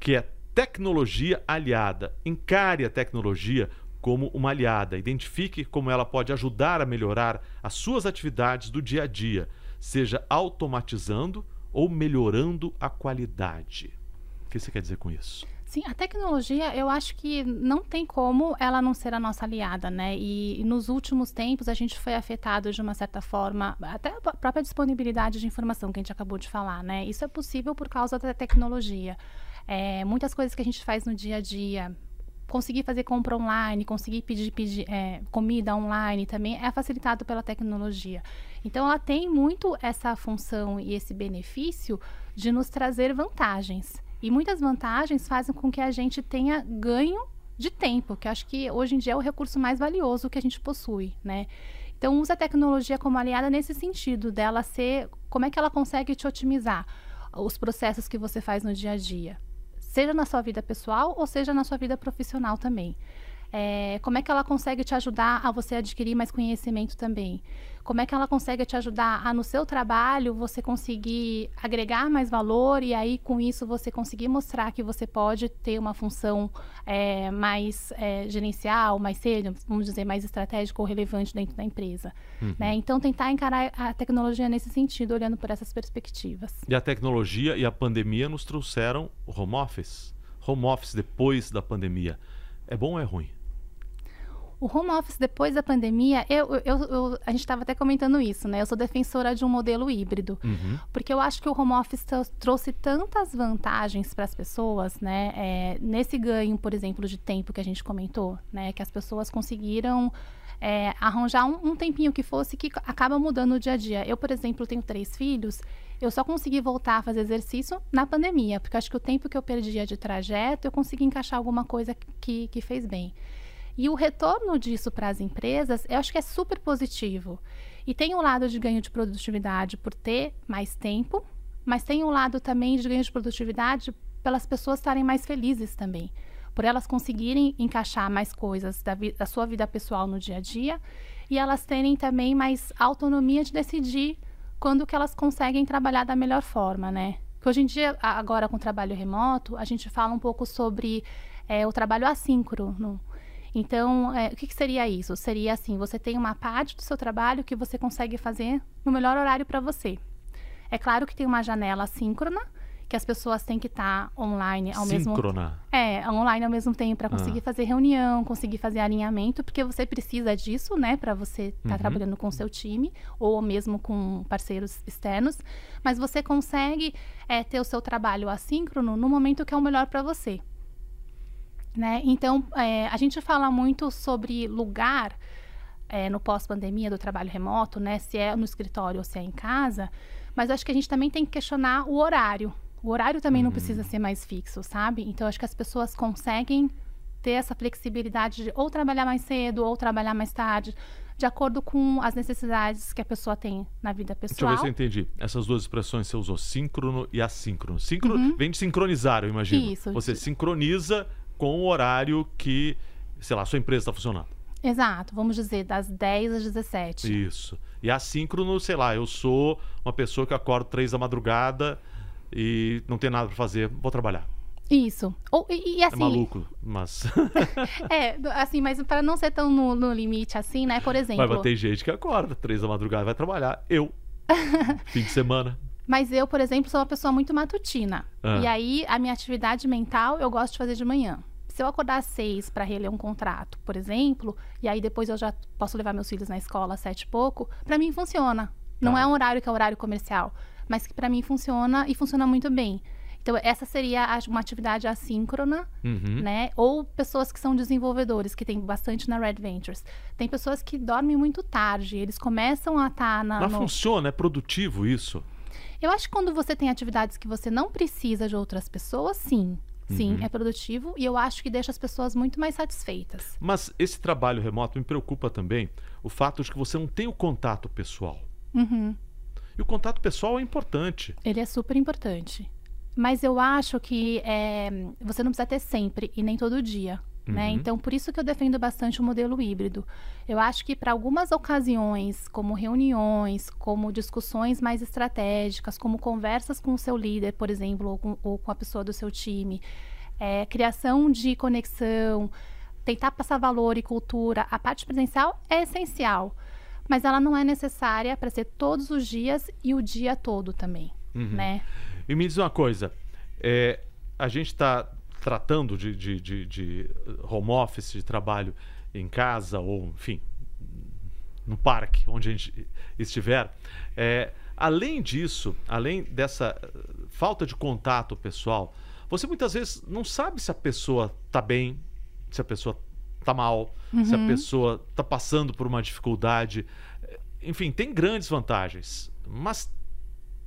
que é tecnologia aliada. Encare a tecnologia como uma aliada. Identifique como ela pode ajudar a melhorar as suas atividades do dia a dia, seja automatizando ou melhorando a qualidade. O que você quer dizer com isso? Sim, a tecnologia, eu acho que não tem como ela não ser a nossa aliada, né? E, e, nos últimos tempos a gente foi afetado de uma certa forma, até a própria disponibilidade de informação que a gente acabou de falar, né? Isso é possível por causa da tecnologia. É, muitas coisas que a gente faz no dia a dia, conseguir fazer compra online, conseguir pedir, pedir é, comida online também é facilitado pela tecnologia. Então, ela tem muito essa função e esse benefício de nos trazer vantagens. E muitas vantagens fazem com que a gente tenha ganho de tempo, que acho que hoje em dia é o recurso mais valioso que a gente possui, né? Então, usa a tecnologia como aliada nesse sentido, dela ser. Como é que ela consegue te otimizar os processos que você faz no dia a dia? seja na sua vida pessoal ou seja na sua vida profissional também. É, como é que ela consegue te ajudar a você adquirir mais conhecimento também? Como é que ela consegue te ajudar a, no seu trabalho, você conseguir agregar mais valor e aí, com isso, você conseguir mostrar que você pode ter uma função é, mais é, gerencial, mais cedo, vamos dizer, mais estratégica ou relevante dentro da empresa. Uhum. Né? Então, tentar encarar a tecnologia nesse sentido, olhando por essas perspectivas. E a tecnologia e a pandemia nos trouxeram o home office. Home office depois da pandemia. É bom ou é ruim? O home office depois da pandemia, eu, eu, eu a gente estava até comentando isso, né? Eu sou defensora de um modelo híbrido, uhum. porque eu acho que o home office trouxe tantas vantagens para as pessoas, né? É, nesse ganho, por exemplo, de tempo que a gente comentou, né? Que as pessoas conseguiram é, arranjar um, um, tempinho que fosse que acaba mudando o dia a dia. Eu, por exemplo, tenho três filhos. Eu só consegui voltar a fazer exercício na pandemia, porque acho que o tempo que eu perdia de trajeto, eu consegui encaixar alguma coisa que, que fez bem. E o retorno disso para as empresas, eu acho que é super positivo. E tem um lado de ganho de produtividade por ter mais tempo, mas tem um lado também de ganho de produtividade pelas pessoas estarem mais felizes também. Por elas conseguirem encaixar mais coisas da, da sua vida pessoal no dia a dia e elas terem também mais autonomia de decidir quando que elas conseguem trabalhar da melhor forma, né? Porque hoje em dia, agora com o trabalho remoto, a gente fala um pouco sobre é, o trabalho assíncrono. Então, é, o que, que, seria isso? Seria assim: você tem uma parte do seu trabalho que você consegue fazer no melhor horário para você. É claro que tem uma janela síncrona, que as pessoas têm que estar tá online ao síncrona. mesmo Síncrona. É, online ao mesmo tempo para conseguir ah. fazer reunião, conseguir fazer alinhamento, porque você precisa disso, né, para você estar tá uhum. trabalhando com o seu time ou mesmo com parceiros externos. Mas você consegue é, ter o seu trabalho assíncrono no momento que é o melhor para você. Né? Então, é, a gente fala muito sobre lugar é, no pós-pandemia do trabalho remoto, né? Se é no escritório ou se é em casa, mas acho que a gente também tem que questionar o horário. O horário também não precisa uhum. ser mais fixo, sabe? Então, acho que as pessoas conseguem ter essa flexibilidade de ou trabalhar mais cedo ou trabalhar mais tarde, de acordo com as necessidades que a pessoa tem na vida pessoal. Deixa eu ver se eu entendi. Essas duas expressões você usou síncrono e assíncrono. Síncrono uhum. vem de sincronizar, eu imagino. Isso. Você sincroniza com o horário que, sei lá, sua empresa está funcionando. Exato, vamos dizer, das 10 às 17. Isso. E assíncrono, sei lá, eu sou uma pessoa que acordo 3 da madrugada e não tem nada para fazer, vou trabalhar. Isso. Ou, e, e, assim, é maluco, mas. é, assim, mas para não ser tão no, no, limite assim, né? Por exemplo. Mas, mas tem gente que acorda três da madrugada vai trabalhar. Eu. fim de semana. Mas eu, por exemplo, sou uma pessoa muito matutina. Ah. E aí, a minha atividade mental eu gosto de fazer de manhã. Se eu acordar às seis para reler um contrato, por exemplo, e aí depois eu já posso levar meus filhos na escola às sete e pouco, para mim funciona. Não tá. é um horário que é horário comercial, mas que para mim funciona e funciona muito bem. Então, essa seria uma atividade assíncrona, uhum. né? Ou pessoas que são desenvolvedores, que tem bastante na Red Ventures. Tem pessoas que dormem muito tarde, eles começam a estar tá na. Mas no... funciona, é produtivo isso? Eu acho que quando você tem atividades que você não precisa de outras pessoas, sim. Sim, uhum. é produtivo e eu acho que deixa as pessoas muito mais satisfeitas. Mas esse trabalho remoto me preocupa também o fato de que você não tem o contato pessoal. Uhum. E o contato pessoal é importante. Ele é super importante. Mas eu acho que é, você não precisa ter sempre e nem todo dia. Né? Então, por isso que eu defendo bastante o modelo híbrido. Eu acho que para algumas ocasiões, como reuniões, como discussões mais estratégicas, como conversas com o seu líder, por exemplo, ou com, ou com a pessoa do seu time, é, criação de conexão, tentar passar valor e cultura, a parte presencial é essencial, mas ela não é necessária para ser todos os dias e o dia todo também, Uhum. né? E me diz uma coisa, é, a gente está tratando de, de, de, de home office, de trabalho em casa ou, enfim, no parque, onde a gente estiver. É, além disso, além dessa eh, falta de contato pessoal, você muitas vezes não sabe se a pessoa está bem, se a pessoa está mal, se a pessoa está passando por uma dificuldade. Enfim, tem grandes vantagens, mas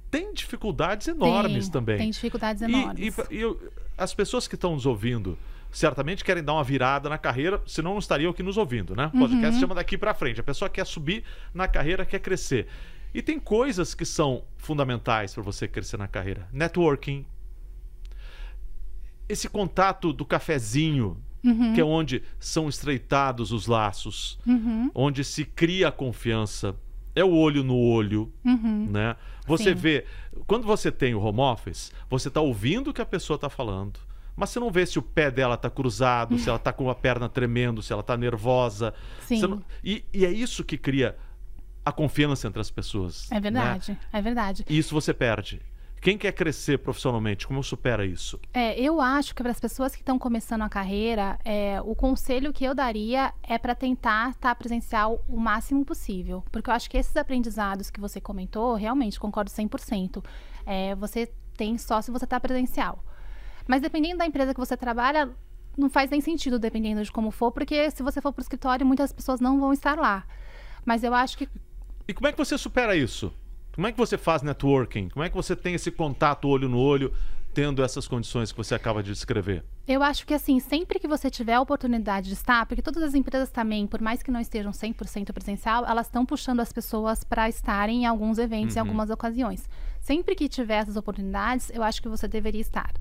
tem dificuldades enormes Tem- também. Tem dificuldades E- enormes. E, e eu- as pessoas que estão nos ouvindo certamente querem dar uma virada na carreira, senão não estariam aqui nos ouvindo, né? O podcast Uhum. chama daqui para frente. A pessoa quer subir na carreira, quer crescer. E tem coisas que são fundamentais para você crescer na carreira. Networking. Esse contato do cafezinho, Uhum. que é onde são estreitados os laços, Uhum, onde se cria a confiança. É o olho no olho, uhum. né? Você Sim. vê, quando você tem o home office, você está ouvindo o que a pessoa está falando, mas você não vê se o pé dela está cruzado, se ela está com a perna tremendo, se ela está nervosa. Sim. Não- e, e é isso que cria a confiança entre as pessoas. É né? verdade, é verdade. E isso você perde. Quem quer crescer profissionalmente, como supera isso? É, eu acho que para as pessoas que estão começando a carreira, é, o conselho que eu daria é para tentar estar presencial o máximo possível. Porque eu acho que esses aprendizados que você comentou, realmente concordo 100%. É, você tem só se você está presencial. Mas dependendo da empresa que você trabalha, não faz nem sentido dependendo de como for, porque se você for para o escritório, muitas pessoas não vão estar lá. Mas eu acho que E como é que você supera isso? Como é que você faz networking? Como é que você tem esse contato olho no olho, tendo essas condições que você acaba de descrever? Eu acho que assim, sempre que você tiver a oportunidade de estar, porque todas as empresas também, por mais que não estejam 100% presencial, elas estão puxando as pessoas para estarem em alguns eventos, em Uhum. algumas ocasiões. Sempre que tiver essas oportunidades, eu acho que você deveria estar.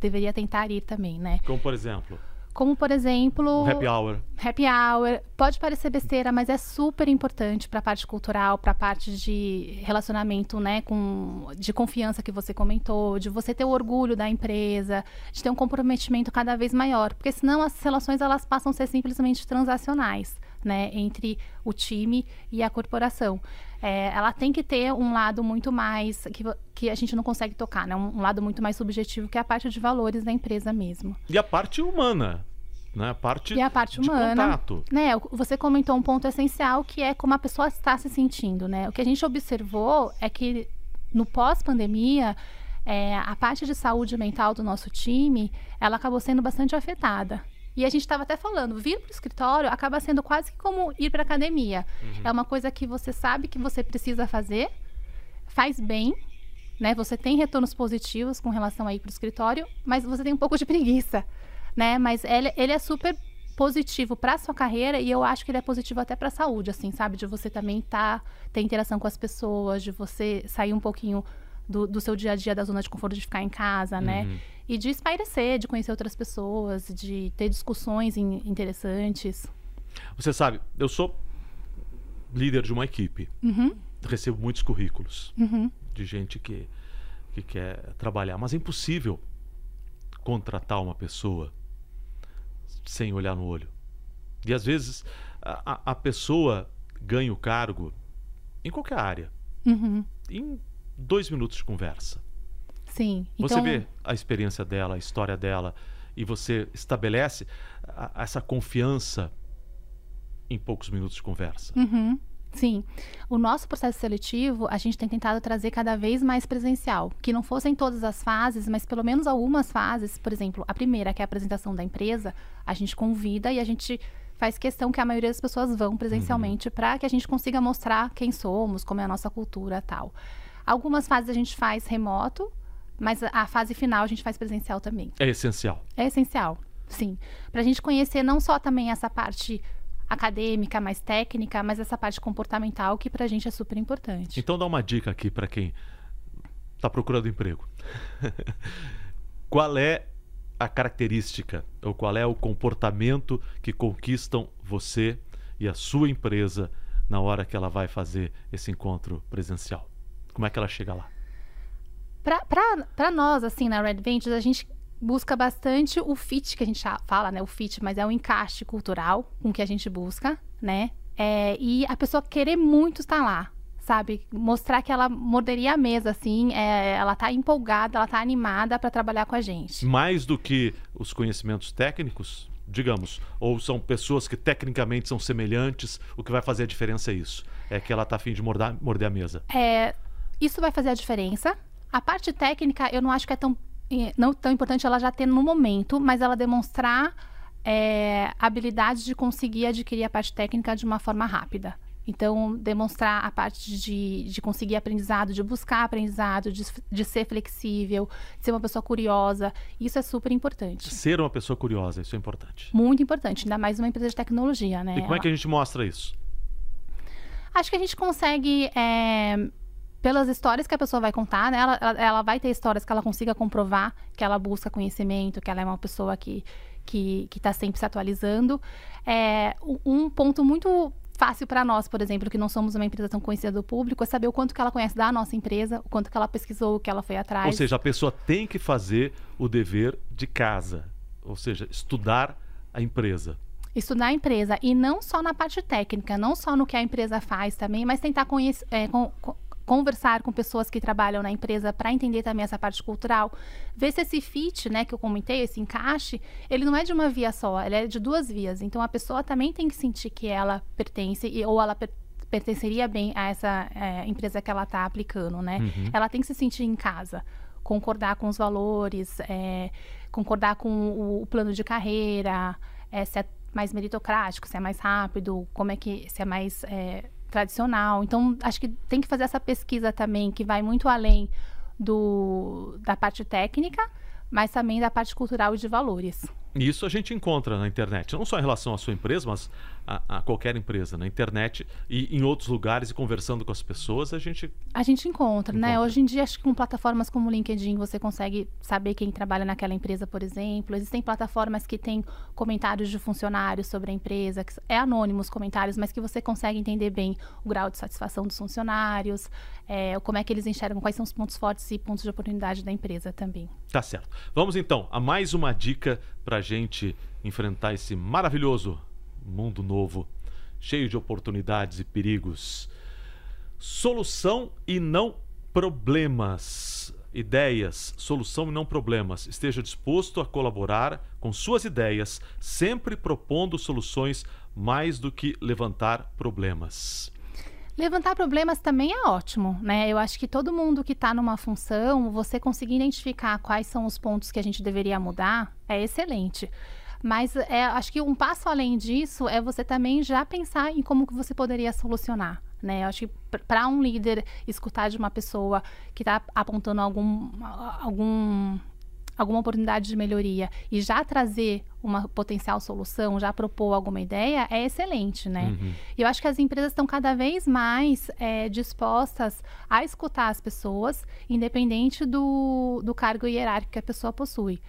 Deveria tentar ir também, né? Como, por exemplo, Como, por exemplo, um happy hour. happy hour. Pode parecer besteira, mas é super importante para a parte cultural, para a parte de relacionamento, né, com de confiança que você comentou, de você ter o orgulho da empresa, de ter um comprometimento cada vez maior, porque senão as relações elas passam a ser simplesmente transacionais, né, entre o time e a corporação. É, ela tem que ter um lado muito mais que, que a gente não consegue tocar, né, um, um lado muito mais subjetivo que é a parte de valores da empresa mesmo. E a parte humana, né? A parte, E a parte humana. contato. Né, você comentou um ponto essencial que é como a pessoa está se sentindo, né? O que a gente observou é que no pós-pandemia, é, a parte de saúde mental do nosso time, ela acabou sendo bastante afetada. E a gente estava até falando, vir para o escritório acaba sendo quase que como ir para academia. É uma coisa que você sabe que você precisa fazer, faz bem, né? Você tem retornos positivos com relação a ir para o escritório, mas você tem um pouco de preguiça, né? Mas ele, ele é super positivo para sua carreira e eu acho que ele é positivo até para a saúde, assim, sabe? De você também tá, ter interação com as pessoas, de você sair um pouquinho do, do seu dia a dia da zona de conforto de ficar em casa, né? Uhum. E de espairecer, de conhecer outras pessoas, de ter discussões in- interessantes. Você sabe, eu sou líder de uma equipe. Uhum, Recebo muitos currículos uhum, de gente que, que quer trabalhar, mas é impossível contratar uma pessoa sem olhar no olho. E às vezes a, a- pessoa ganha o cargo em qualquer área, uhum. em dois minutos de conversa. Sim. Você Então, vê a experiência dela, a história dela, e você estabelece a- essa confiança em poucos minutos de conversa. Uhum, Sim. O nosso processo seletivo, a gente tem tentado trazer cada vez mais presencial. Que não fossem todas as fases, mas pelo menos algumas fases. Por exemplo, a primeira, que é a apresentação da empresa, a gente convida e a gente faz questão que a maioria das pessoas vão presencialmente para que a gente consiga mostrar quem somos, como é a nossa cultura tal. Algumas fases a gente faz remoto, mas a- a fase final a gente faz presencial também. É essencial. É essencial, sim. Para a gente conhecer não só também essa parte acadêmica, mais técnica, mas essa parte comportamental que para a gente é super importante. Então dá uma dica aqui para quem está procurando emprego. Qual é a característica ou qual é o comportamento que conquistam você e a sua empresa na hora que ela vai fazer esse encontro presencial? Como é que ela chega lá? Para nós, assim, na Red Ventures, a gente busca bastante o fit, que a gente fala, né? O fit, mas é o encaixe cultural com que a gente busca, né? É, e a pessoa querer muito estar lá, sabe? Mostrar que ela morderia a mesa, assim, é, ela tá empolgada, ela tá animada para trabalhar com a gente. Mais do que os conhecimentos técnicos, digamos, ou são pessoas que tecnicamente são semelhantes, o que vai fazer a diferença é isso. É que ela tá afim de morder, morder a mesa. É, isso vai fazer a diferença. A parte técnica, eu não acho que é tão, não tão importante ela já ter no momento, mas ela demonstrar é, habilidade de conseguir adquirir a parte técnica de uma forma rápida. Então, demonstrar a parte de, de conseguir aprendizado, de buscar aprendizado, de, de ser flexível, de ser uma pessoa curiosa, isso é super importante. Ser uma pessoa curiosa, isso é importante. Muito importante, ainda mais uma empresa de tecnologia, né? E como é que a gente mostra isso? Acho que a gente consegue é, pelas histórias que a pessoa vai contar, né? Ela, ela, ela, vai ter histórias que ela consiga comprovar que ela busca conhecimento, que ela é uma pessoa que que está sempre se atualizando. É, um ponto muito fácil para nós, por exemplo, que não somos uma empresa tão conhecida do público, é saber o quanto que ela conhece da nossa empresa, o quanto que ela pesquisou, o que ela foi atrás. Ou seja, a pessoa tem que fazer o dever de casa, ou seja, estudar a empresa. Estudar a empresa e não só na parte técnica, não só no que a empresa faz também, mas tentar conhecer, é, com, com, conversar com pessoas que trabalham na empresa para entender também essa parte cultural, ver se esse fit, né, que eu comentei, esse encaixe, ele não é de uma via só, ele é de duas vias. Então a pessoa também tem que sentir que ela pertence ou ela per pertenceria bem a essa é, empresa que ela está aplicando, né? Uhum. Ela tem que se sentir em casa, concordar com os valores, é, concordar com o, o, plano de carreira, é, se é mais meritocrático, se é mais rápido, como é que se é mais é, tradicional. Então, acho que tem que fazer essa pesquisa também, que vai muito além do, da parte técnica, mas também da parte cultural e de valores. Isso a gente encontra na internet, não só em relação à sua empresa, mas a, a, qualquer empresa, na internet e em outros lugares e conversando com as pessoas, a gente. A gente encontra, né? encontra. né? Hoje em dia, acho que com plataformas como o LinkedIn você consegue saber quem trabalha naquela empresa, por exemplo. Existem plataformas que têm comentários de funcionários sobre a empresa, que é anônimos os comentários, mas que você consegue entender bem o grau de satisfação dos funcionários, é, como é que eles enxergam, quais são os pontos fortes e pontos de oportunidade da empresa também. Tá certo. Vamos então a mais uma dica para a gente enfrentar esse maravilhoso mundo novo, cheio de oportunidades e perigos. Solução e não problemas. Ideias, solução e não problemas. Esteja disposto a colaborar com suas ideias, sempre propondo soluções mais do que levantar problemas. Levantar problemas também é ótimo, né? Eu acho que todo mundo que está numa função, você conseguir identificar quais são os pontos que a gente deveria mudar, é excelente. Mas é, acho que um passo além disso é você também já pensar em como que você poderia solucionar. Né? Eu acho que para um líder escutar de uma pessoa que está apontando algum, algum alguma oportunidade de melhoria e já trazer uma potencial solução, já propor alguma ideia, é excelente, né? Uhum. Eu acho que as empresas estão cada vez mais é, dispostas a escutar as pessoas, independente do, do cargo hierárquico que a pessoa possui.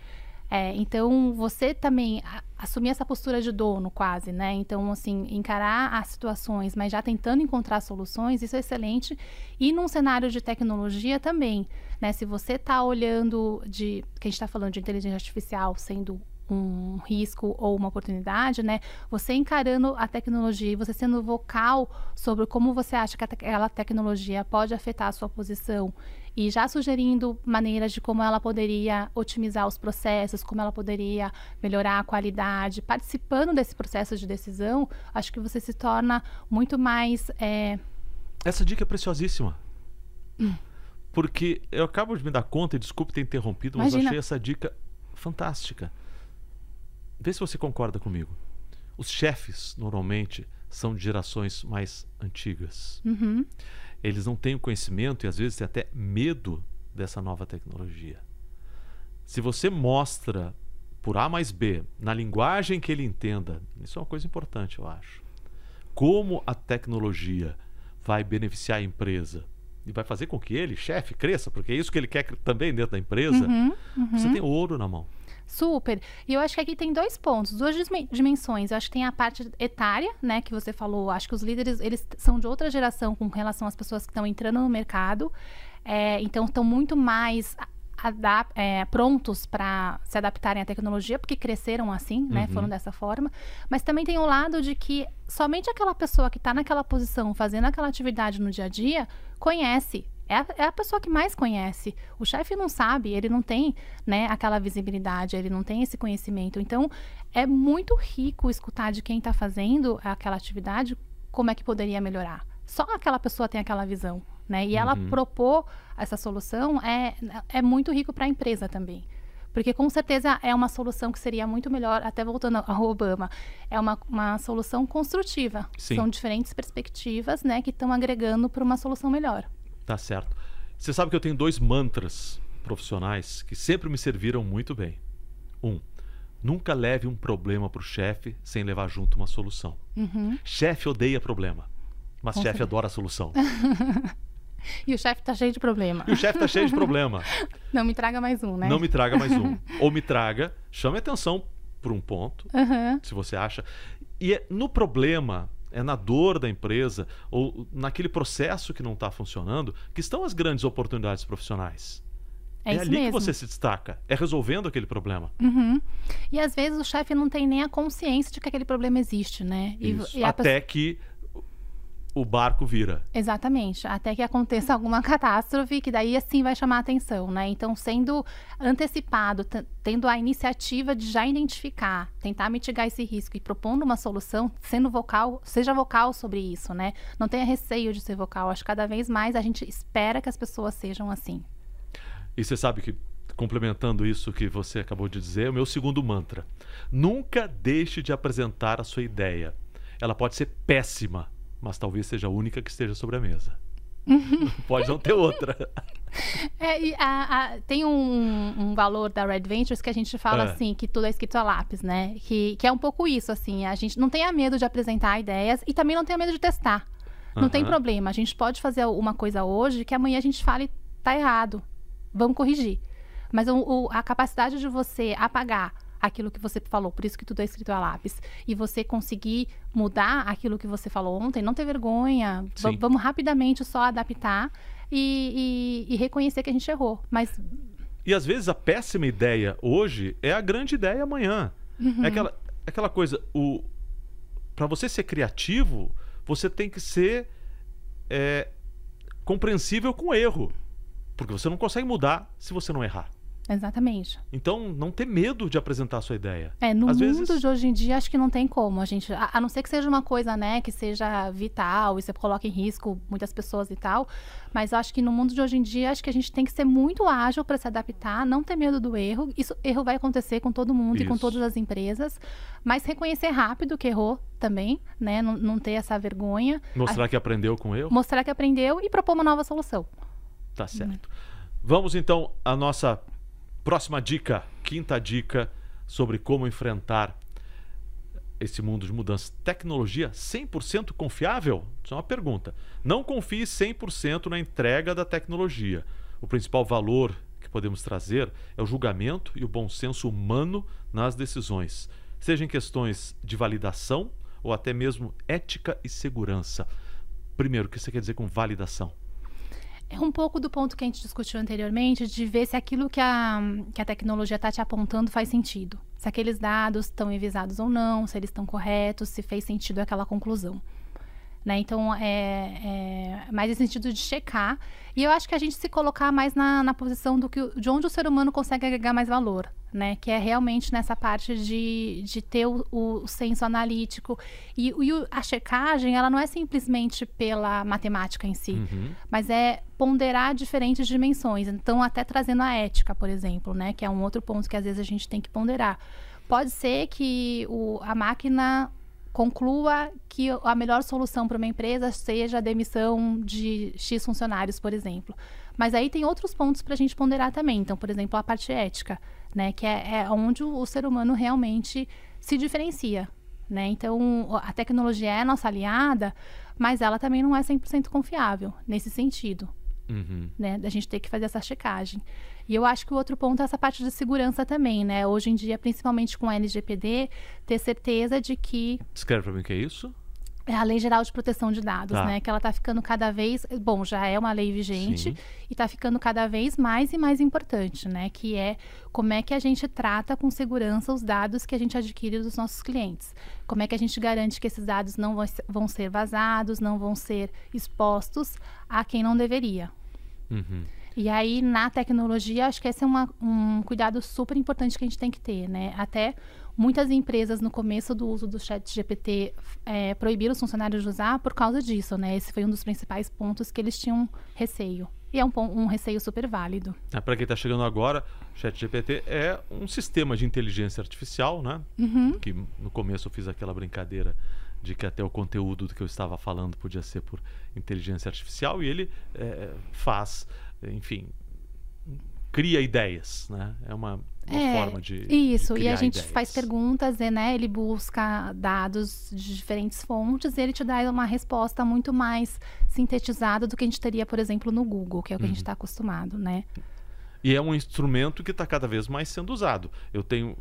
É, então, você também assumir essa postura de dono, quase, né? Então, assim, encarar as situações, mas já tentando encontrar soluções, isso é excelente. E num cenário de tecnologia também, né? Se você está olhando de. que a gente está falando de inteligência artificial sendo um risco ou uma oportunidade, né? Você encarando a tecnologia você sendo vocal sobre como você acha que aquela tecnologia pode afetar a sua posição e já sugerindo maneiras de como ela poderia otimizar os processos, como ela poderia melhorar a qualidade, participando desse processo de decisão, acho que você se torna muito mais. É... Essa dica é preciosíssima. Hum. Porque eu acabo de me dar conta, e desculpe ter interrompido, mas Imagina. achei essa dica fantástica. Vê se você concorda comigo. Os chefes, normalmente, são de gerações mais antigas. Uhum eles não têm o conhecimento e às vezes têm até medo dessa nova tecnologia. Se você mostra por A mais B, na linguagem que ele entenda, isso é uma coisa importante, eu acho. Como a tecnologia vai beneficiar a empresa e vai fazer com que ele, chefe, cresça, porque é isso que ele quer também dentro da empresa, uhum, uhum. você tem ouro na mão. Super. E eu acho que aqui tem dois pontos, duas dimensões. Eu acho que tem a parte etária, né, que você falou. Acho que os líderes, eles são de outra geração com relação às pessoas que estão entrando no mercado. É, então, estão muito mais é, prontos para se adaptarem à tecnologia, porque cresceram assim, né? Uhum. Foram dessa forma. Mas também tem o lado de que somente aquela pessoa que está naquela posição, fazendo aquela atividade no dia a dia, conhece é a, é a pessoa que mais conhece. O chefe não sabe, ele não tem né, aquela visibilidade, ele não tem esse conhecimento. Então, é muito rico escutar de quem está fazendo aquela atividade como é que poderia melhorar. Só aquela pessoa tem aquela visão. Né? E uhum. ela propor essa solução é, é muito rico para a empresa também. Porque com certeza é uma solução que seria muito melhor, até voltando ao Obama, é uma, uma solução construtiva. Sim. São diferentes perspectivas né, que estão agregando para uma solução melhor. Tá certo. Você sabe que eu tenho dois mantras profissionais que sempre me serviram muito bem. Um, nunca leve um problema para o chefe sem levar junto uma solução. Uhum. Chefe odeia problema, mas Com chefe certeza. adora a solução. e o chefe tá cheio de problema. E o chefe tá cheio de problema. Não me traga mais um, né? Não me traga mais um. Ou me traga, chame atenção para um ponto, uhum. se você acha. E é, no problema, é na dor da empresa ou naquele processo que não está funcionando que estão as grandes oportunidades profissionais. É, é ali mesmo. que você se destaca, é resolvendo aquele problema. Uhum. E às vezes o chefe não tem nem a consciência de que aquele problema existe, né? E, e Até pessoa... que o barco vira. Exatamente, até que aconteça alguma catástrofe, que daí assim vai chamar a atenção, né? Então, sendo antecipado, tendo a iniciativa de já identificar, tentar mitigar esse risco e propondo uma solução, sendo vocal, seja vocal sobre isso, né? Não tenha receio de ser vocal. Acho que cada vez mais a gente espera que as pessoas sejam assim. E você sabe que complementando isso que você acabou de dizer, é o meu segundo mantra. Nunca deixe de apresentar a sua ideia. Ela pode ser péssima, mas talvez seja a única que esteja sobre a mesa. Pode não ter outra. É, a, a, tem um, um, valor da Red Ventures que a gente fala é. assim, que tudo é escrito a lápis, né? Que, que é um pouco isso, assim, a gente não tenha medo de apresentar ideias e também não tenha medo de testar. Não tem problema, a gente pode fazer uma coisa hoje que amanhã a gente fale tá errado, vamos corrigir. Mas o, o, a capacidade de você apagar aquilo que você falou, por isso que tudo é escrito a lápis. E você conseguir mudar aquilo que você falou ontem, não ter vergonha, vamos rapidamente só adaptar e, e, e reconhecer que a gente errou. Mas e às vezes a péssima ideia hoje é a grande ideia amanhã. Uhum. É aquela, aquela coisa, o para você ser criativo, você tem que ser é, compreensível com o erro. Porque você não consegue mudar se você não errar. Exatamente. Então, não ter medo de apresentar a sua ideia. É, no Às mundo vezes... de hoje em dia, acho que não tem como. A gente, a, a, não ser que seja uma coisa, né, que seja vital e você coloca em risco muitas pessoas e tal. Mas acho que no mundo de hoje em dia, acho que a gente tem que ser muito ágil para se adaptar, não ter medo do erro. Isso erro vai acontecer com todo mundo Isso. e com todas as empresas, mas reconhecer rápido que errou também, né? Não, não ter essa vergonha. Mostrar a... que aprendeu com o erro. Mostrar que aprendeu e propor uma nova solução. Tá certo. Vamos então à nossa Próxima dica, quinta dica sobre como enfrentar esse mundo de mudanças. Tecnologia 100% confiável? Isso é uma pergunta. Não confie 100% na entrega da tecnologia. O principal valor que podemos trazer é o julgamento e o bom senso humano nas decisões, seja em questões de validação ou até mesmo ética e segurança. Primeiro, o que você quer dizer com validação? É um pouco do ponto que a gente discutiu anteriormente, de ver se aquilo que a, que a tecnologia está te apontando faz sentido. Se aqueles dados estão enviesados ou não, se eles estão corretos, se fez sentido aquela conclusão. Né? Então, é, é mais esse sentido de checar. E eu acho que a gente se colocar mais na, na posição do que, de onde o ser humano consegue agregar mais valor, né? Que é realmente nessa parte de, de ter o, o senso analítico. E, e, a checagem, ela não é simplesmente pela matemática em si, uhum. mas é ponderar diferentes dimensões. Então, até trazendo a ética, por exemplo, né? Que é um outro ponto que às vezes a gente tem que ponderar. Pode ser que o, a máquina conclua que a melhor solução para uma empresa seja a demissão de X funcionários, por exemplo. Mas aí tem outros pontos para a gente ponderar também. Então, por exemplo, a parte ética, né, que é, é onde o, o ser humano realmente se diferencia. Né? Então, a tecnologia é nossa aliada, mas ela também não é 100% confiável nesse sentido. Uhum. né? Da gente ter que fazer essa checagem. E eu acho que o outro ponto é essa parte de segurança também, né? Hoje em dia, principalmente com a LGPD, ter certeza de que Descreve pra mim o que é isso. é a Lei Geral de Proteção de Dados, Tá. né? Que ela tá ficando cada vez, bom, já é uma lei vigente Sim. e tá ficando cada vez mais e mais importante, né? Que é como é que a gente trata com segurança os dados que a gente adquire dos nossos clientes. Como é que a gente garante que esses dados não vão ser vazados, não vão ser expostos a quem não deveria. Uhum. E aí, na tecnologia, acho que esse é uma- um cuidado super importante que a gente tem que ter, né? Até muitas empresas, no começo do uso do chat GPT, é, proibiram os funcionários de usar por causa disso, né? Esse foi um dos principais pontos que eles tinham receio. E é um, um receio super válido. É, para quem está chegando agora, o ChatGPT é um sistema de inteligência artificial, né? Uhum. Que no começo eu fiz aquela brincadeira de que até o conteúdo do que eu estava falando podia ser por inteligência artificial e ele é, faz, enfim, cria ideias, né? É uma, uma É, forma de de Isso, e a gente ideias. faz perguntas, e, né? Ele busca dados de diferentes fontes e ele te dá uma resposta muito mais sintetizada do que a gente teria, por exemplo, no Google, que é o que a Uhum. gente está acostumado, né? E é um instrumento que está cada vez mais sendo usado. Eu tenho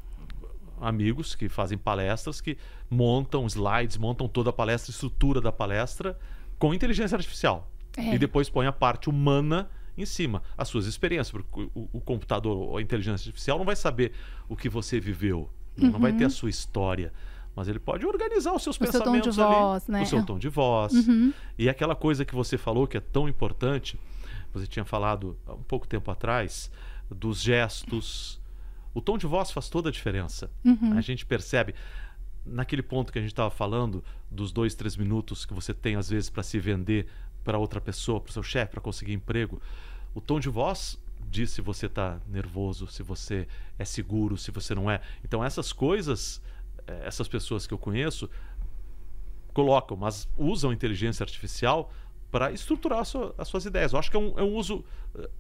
amigos que fazem palestras que montam slides, montam toda a palestra, estrutura da palestra com inteligência artificial. É. E depois põe a parte humana em cima, as suas experiências, porque o, o computador ou a inteligência artificial não vai saber o que você viveu, né? não vai ter a sua história. Mas ele pode organizar os seus Uhum. O seu tom de pensamentos ali, voz, né? o seu tom de voz. Uhum. E aquela coisa que você falou que é tão importante, você tinha falado há um pouco tempo atrás, dos gestos. O tom de voz faz toda a diferença. Uhum. A gente percebe, naquele ponto que a gente estava falando, dos dois, três minutos que você tem às vezes para se vender para outra pessoa, para o seu chefe, para conseguir emprego. O tom de voz diz se você está nervoso, se você é seguro, se você não é. Então essas coisas, eh, essas pessoas que eu conheço, colocam, mas usam inteligência artificial para estruturar sua- as suas ideias. Eu acho que é um, é um uso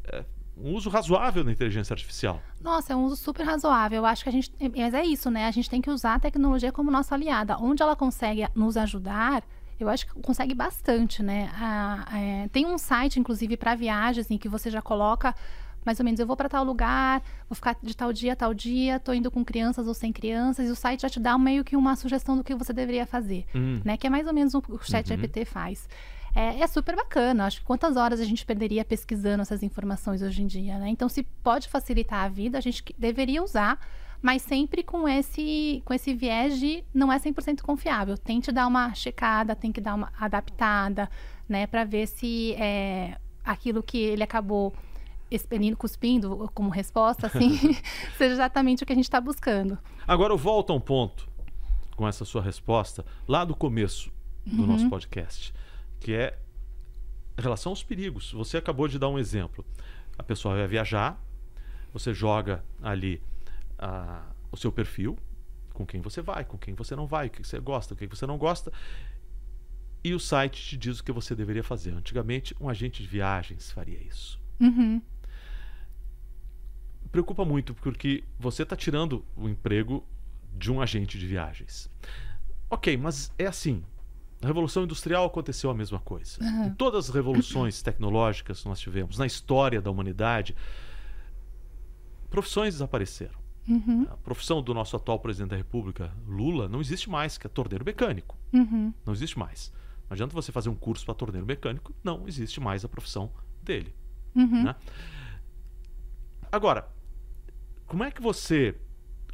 é um uso razoável da inteligência artificial. Nossa, é um uso super razoável. Eu acho que a gente. Mas é isso, né? A gente tem que usar a tecnologia como nossa aliada. Onde ela consegue nos ajudar, eu acho que consegue bastante, né? Ah, é, tem um site, inclusive, para viagens, em que você já coloca. Mais ou menos, eu vou para tal lugar, vou ficar de tal dia a tal dia, tô indo com crianças ou sem crianças, e o site já te dá meio que uma sugestão do que você deveria fazer, Hum. né? Que é mais ou menos o que o chat Uhum. GPT faz. É, é super bacana. Acho que quantas horas a gente perderia pesquisando essas informações hoje em dia, né? Então, se pode facilitar a vida, a gente deveria usar, mas sempre com esse, com esse viés de não é 100% confiável. Tente dar uma checada, tem que dar uma adaptada, né? Para ver se é, aquilo que ele acabou expelindo, cuspindo como resposta, assim, seja exatamente o que a gente está buscando. Agora eu volto a um ponto com essa sua resposta lá do começo do nosso podcast, que é em relação aos perigos. Você acabou de dar um exemplo. A pessoa vai viajar, você joga ali ah, o seu perfil, com quem você vai, com quem você não vai, o que você gosta, o que você não gosta, e o site te diz o que você deveria fazer. Antigamente, um agente de viagens faria isso. Uhum. preocupa muito porque você está tirando o emprego de um agente de viagens. Ok, mas é assim. Na Revolução Industrial aconteceu a mesma coisa. Aham. Em todas as revoluções tecnológicas que nós tivemos na história da humanidade, profissões desapareceram. Uhum. A profissão do nosso atual presidente da República, Lula, não existe mais, que é torneiro mecânico. Uhum. Não existe mais. Não adianta você fazer um curso para torneiro mecânico, não existe mais a profissão dele. Uhum. Né? Agora, como é que você,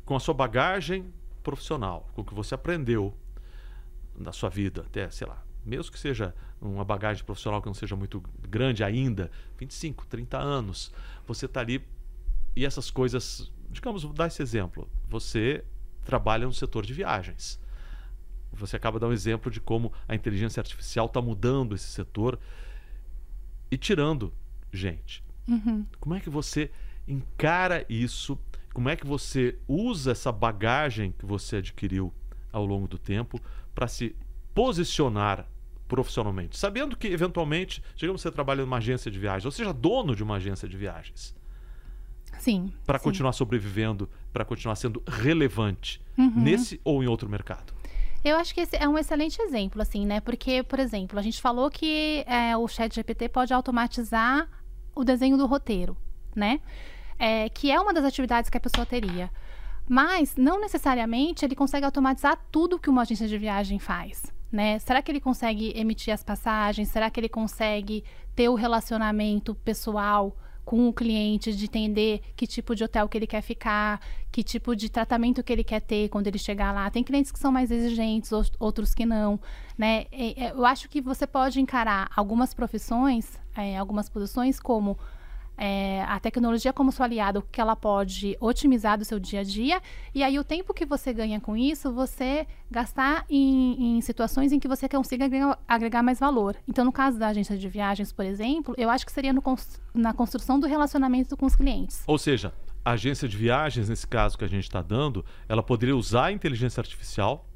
com a sua bagagem profissional, com o que você aprendeu na sua vida, até, sei lá, mesmo que seja uma bagagem profissional que não seja muito grande ainda, 25, 30 anos, você está ali e essas coisas, digamos, vou dar esse exemplo, você trabalha no setor de viagens. Você acaba de dar um exemplo de como a inteligência artificial está mudando esse setor e tirando gente. Uhum. Como é que você encara isso? Como é que você usa essa bagagem que você adquiriu ao longo do tempo para se posicionar profissionalmente? Sabendo que, eventualmente, digamos que você trabalha numa agência de viagens, ou seja, dono de uma agência de viagens, Sim. para continuar sobrevivendo, para continuar sendo relevante Uhum. nesse ou em outro mercado. Eu acho que esse é um excelente exemplo, assim, né? Porque, por exemplo, a gente falou que é, o chat GPT pode automatizar o desenho do roteiro, né? É, que é uma das atividades que a pessoa teria. Mas não necessariamente ele consegue automatizar tudo que uma agência de viagem faz. Né? Será que ele consegue emitir as passagens? Será que ele consegue ter o relacionamento pessoal com o cliente, de entender que tipo de hotel que ele quer ficar, que tipo de tratamento que ele quer ter quando ele chegar lá. Tem clientes que são mais exigentes, outros que não, né? Eu acho que você pode encarar algumas profissões, é, algumas posições como é, a tecnologia como seu aliado, que ela pode otimizar do seu dia a dia, e aí o tempo que você ganha com isso, você gastar em, em situações em que você consiga agregar, agregar, mais valor. Então, no caso da agência de viagens, por exemplo, eu acho que seria no, na construção do relacionamento com os clientes. Ou seja, a agência de viagens, nesse caso que a gente está dando, ela poderia usar a inteligência artificial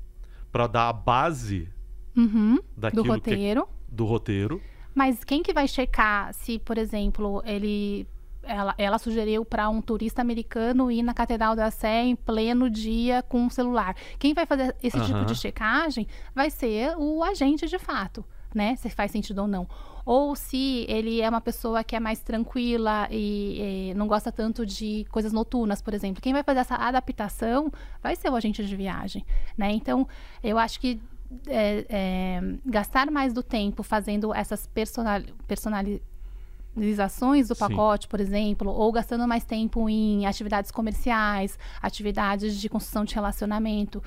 para dar a base uhum, do roteiro. Que, do roteiro mas quem que vai checar se, por exemplo, ele ela, ela sugeriu para um turista americano ir na Catedral da Sé em pleno dia com um celular. Quem vai fazer esse uhum. tipo de checagem vai ser o agente de fato, né? Se faz sentido ou não. Ou se ele é uma pessoa que é mais tranquila e, e não gosta tanto de coisas noturnas, por exemplo. Quem vai fazer essa adaptação vai ser o agente de viagem, né? Então, eu acho que é, é, gastar mais do tempo fazendo essas personal, personalizações do pacote, Sim. por exemplo, ou gastando mais tempo em atividades comerciais, atividades de construção de relacionamento,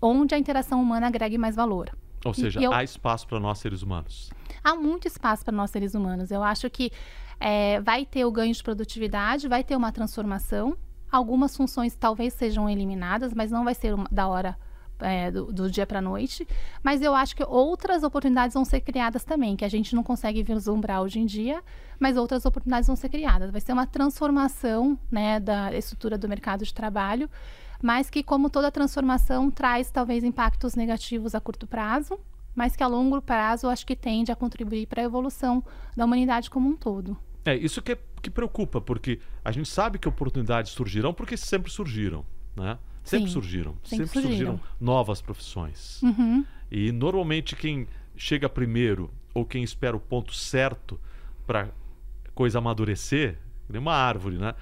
onde a interação humana agregue mais valor. Ou seja, eu, há espaço para nós seres humanos. Há muito espaço para nós seres humanos. Eu acho que é, vai ter o ganho de produtividade, vai ter uma transformação. Algumas funções talvez sejam eliminadas, mas não vai ser uma, da hora é, do, do, dia para a noite, mas eu acho que outras oportunidades vão ser criadas também, que a gente não consegue vislumbrar hoje em dia, mas outras oportunidades vão ser criadas. Vai ser uma transformação né, da estrutura do mercado de trabalho, mas que, como toda transformação, traz talvez impactos negativos a curto prazo, mas que a longo prazo acho que tende a contribuir para a evolução da humanidade como um todo. É, isso que, é, que preocupa, porque a gente sabe que oportunidades surgirão porque sempre surgiram, né? Sempre Sim, surgiram. Sempre, sempre surgiram. novas profissões. Uhum. E normalmente quem chega primeiro ou quem espera o ponto certo para coisa amadurecer, nem uma árvore, né?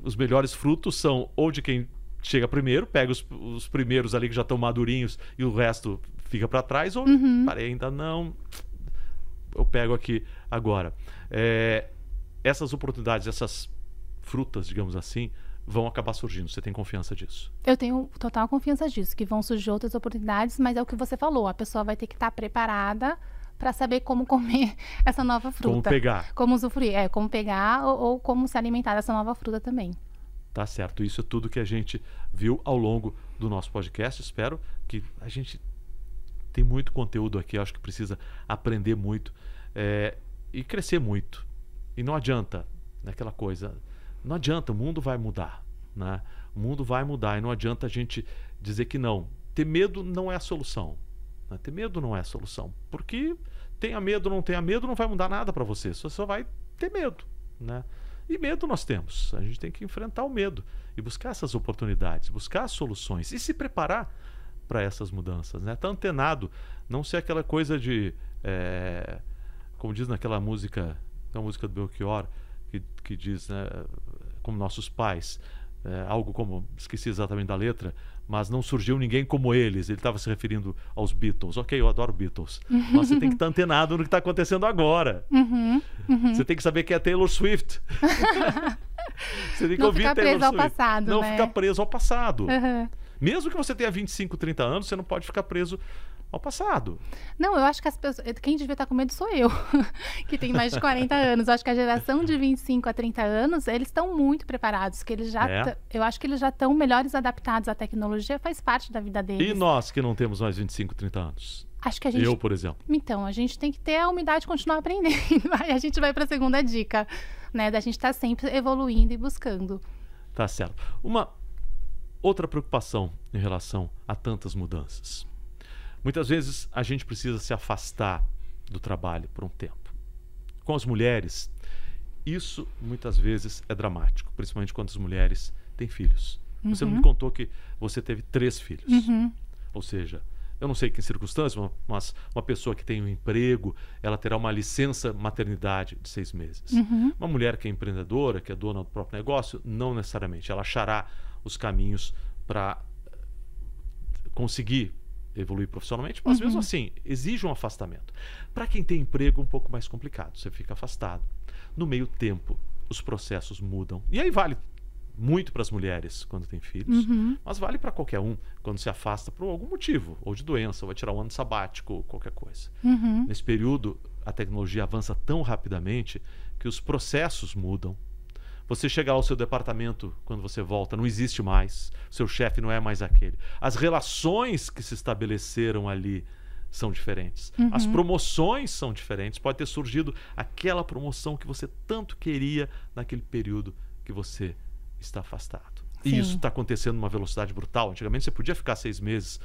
Os melhores frutos são ou de quem chega primeiro, pega os, os primeiros ali que já estão madurinhos e o resto fica para trás, ou uhum. parei, ainda não. Eu pego aqui agora. É, essas oportunidades, essas frutas, digamos assim, vão acabar surgindo. Você tem confiança disso? Eu tenho total confiança disso, que vão surgir outras oportunidades, mas é o que você falou, a pessoa vai ter que estar preparada para saber como comer essa nova fruta. Como pegar. Como usufruir, é, como pegar ou, ou como se alimentar dessa nova fruta também. Tá certo. Isso é tudo que a gente viu ao longo do nosso podcast. Espero que a gente tem muito conteúdo aqui. Acho que precisa aprender muito é, e crescer muito. E não adianta naquela coisa não adianta, o mundo vai mudar. Né? O mundo vai mudar e não adianta a gente dizer que não. Ter medo não é a solução. Né? Ter medo não é a solução. Porque tenha medo ou não tenha medo, não vai mudar nada para você. Você só vai ter medo. Né? E medo nós temos. A gente tem que enfrentar o medo e buscar essas oportunidades, buscar soluções e se preparar para essas mudanças. Né? Tá antenado, não ser aquela coisa de. É, como diz naquela música, na música do Belchior, que, que diz, né, como nossos pais, é, algo como, esqueci exatamente da letra, mas não surgiu ninguém como eles. Ele estava se referindo aos Beatles. Ok, eu adoro Beatles. Mas você tem que estar antenado no que está acontecendo agora. Uhum, uhum. Você tem que saber quem é Taylor Swift. você tem que não ouvir ficar Taylor preso Swift. ao passado. Não né? ficar preso ao passado. Uhum. Mesmo que você tenha 25, 30 anos, você não pode ficar preso ao passado. Não, eu acho que as pessoas. Quem devia estar com medo sou eu, que tem mais de 40 anos. Eu acho que a geração de 25 a 30 anos, eles estão muito preparados, que eles já. É. Eu acho que eles já estão melhores adaptados à tecnologia, faz parte da vida deles. E nós que não temos mais 25, 30 anos? Acho que a gente. Eu, por exemplo. Então, a gente tem que ter a humildade de continuar aprendendo. Aí a gente vai para a segunda dica, né? Da gente estar tá sempre evoluindo e buscando. Tá certo. Uma outra preocupação em relação a tantas mudanças Muitas vezes a gente precisa se afastar do trabalho por um tempo. Com as mulheres, isso muitas vezes é dramático, principalmente quando as mulheres têm filhos. Uhum. Você me contou que você teve três filhos. Uhum. Ou seja, eu não sei que circunstâncias, mas uma pessoa que tem um emprego, ela terá uma licença maternidade de seis meses. Uhum. Uma mulher que é empreendedora, que é dona do próprio negócio, não necessariamente. Ela achará os caminhos para conseguir evoluir profissionalmente, mas Uhum. mesmo assim, exige um afastamento. Para quem tem emprego, é um pouco mais complicado, você fica afastado. No meio tempo, os processos mudam. E aí vale muito para as mulheres quando tem filhos, Uhum. mas vale para qualquer um quando se afasta por algum motivo, ou de doença, ou vai tirar um ano sabático, ou qualquer coisa. Uhum. Nesse período, a tecnologia avança tão rapidamente que os processos mudam. Você chega ao seu departamento quando você volta, não existe mais. Seu chefe não é mais aquele. As relações que se estabeleceram ali são diferentes. As promoções são diferentes. Pode ter surgido aquela promoção que você tanto queria naquele período que você está afastado. E Sim. isso está acontecendo numa velocidade brutal. Antigamente você podia ficar seis meses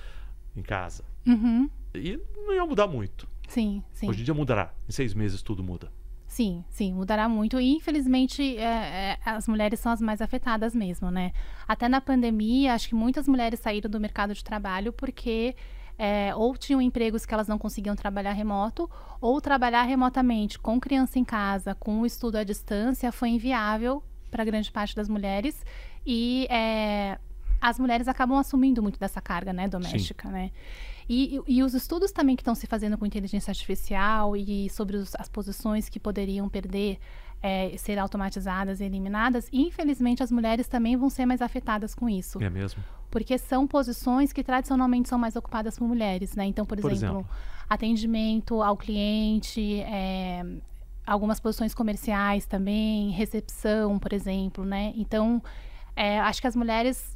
em casa Uhum. e não ia mudar muito. Sim, sim. Hoje em dia mudará. Em seis meses tudo muda. Sim, sim, mudará muito. E infelizmente é, é, as mulheres são as mais afetadas mesmo, né? Até na pandemia, acho que muitas mulheres saíram do mercado de trabalho porque é, ou tinham empregos que elas não conseguiam trabalhar remoto, ou trabalhar remotamente com criança em casa, com o estudo à distância, foi inviável para grande parte das mulheres. E é, as mulheres acabam assumindo muito dessa carga, né, doméstica, né? E, e- e os estudos também que estão se fazendo com inteligência artificial e sobre os- as posições que poderiam perder, é, ser automatizadas e eliminadas, infelizmente as mulheres também vão ser mais afetadas com isso. É mesmo? Porque são posições que tradicionalmente são mais ocupadas por mulheres, né? Então, por, Por exemplo, exemplo? atendimento ao cliente, é, algumas posições comerciais também, recepção, por exemplo, né? Então, é, acho que as mulheres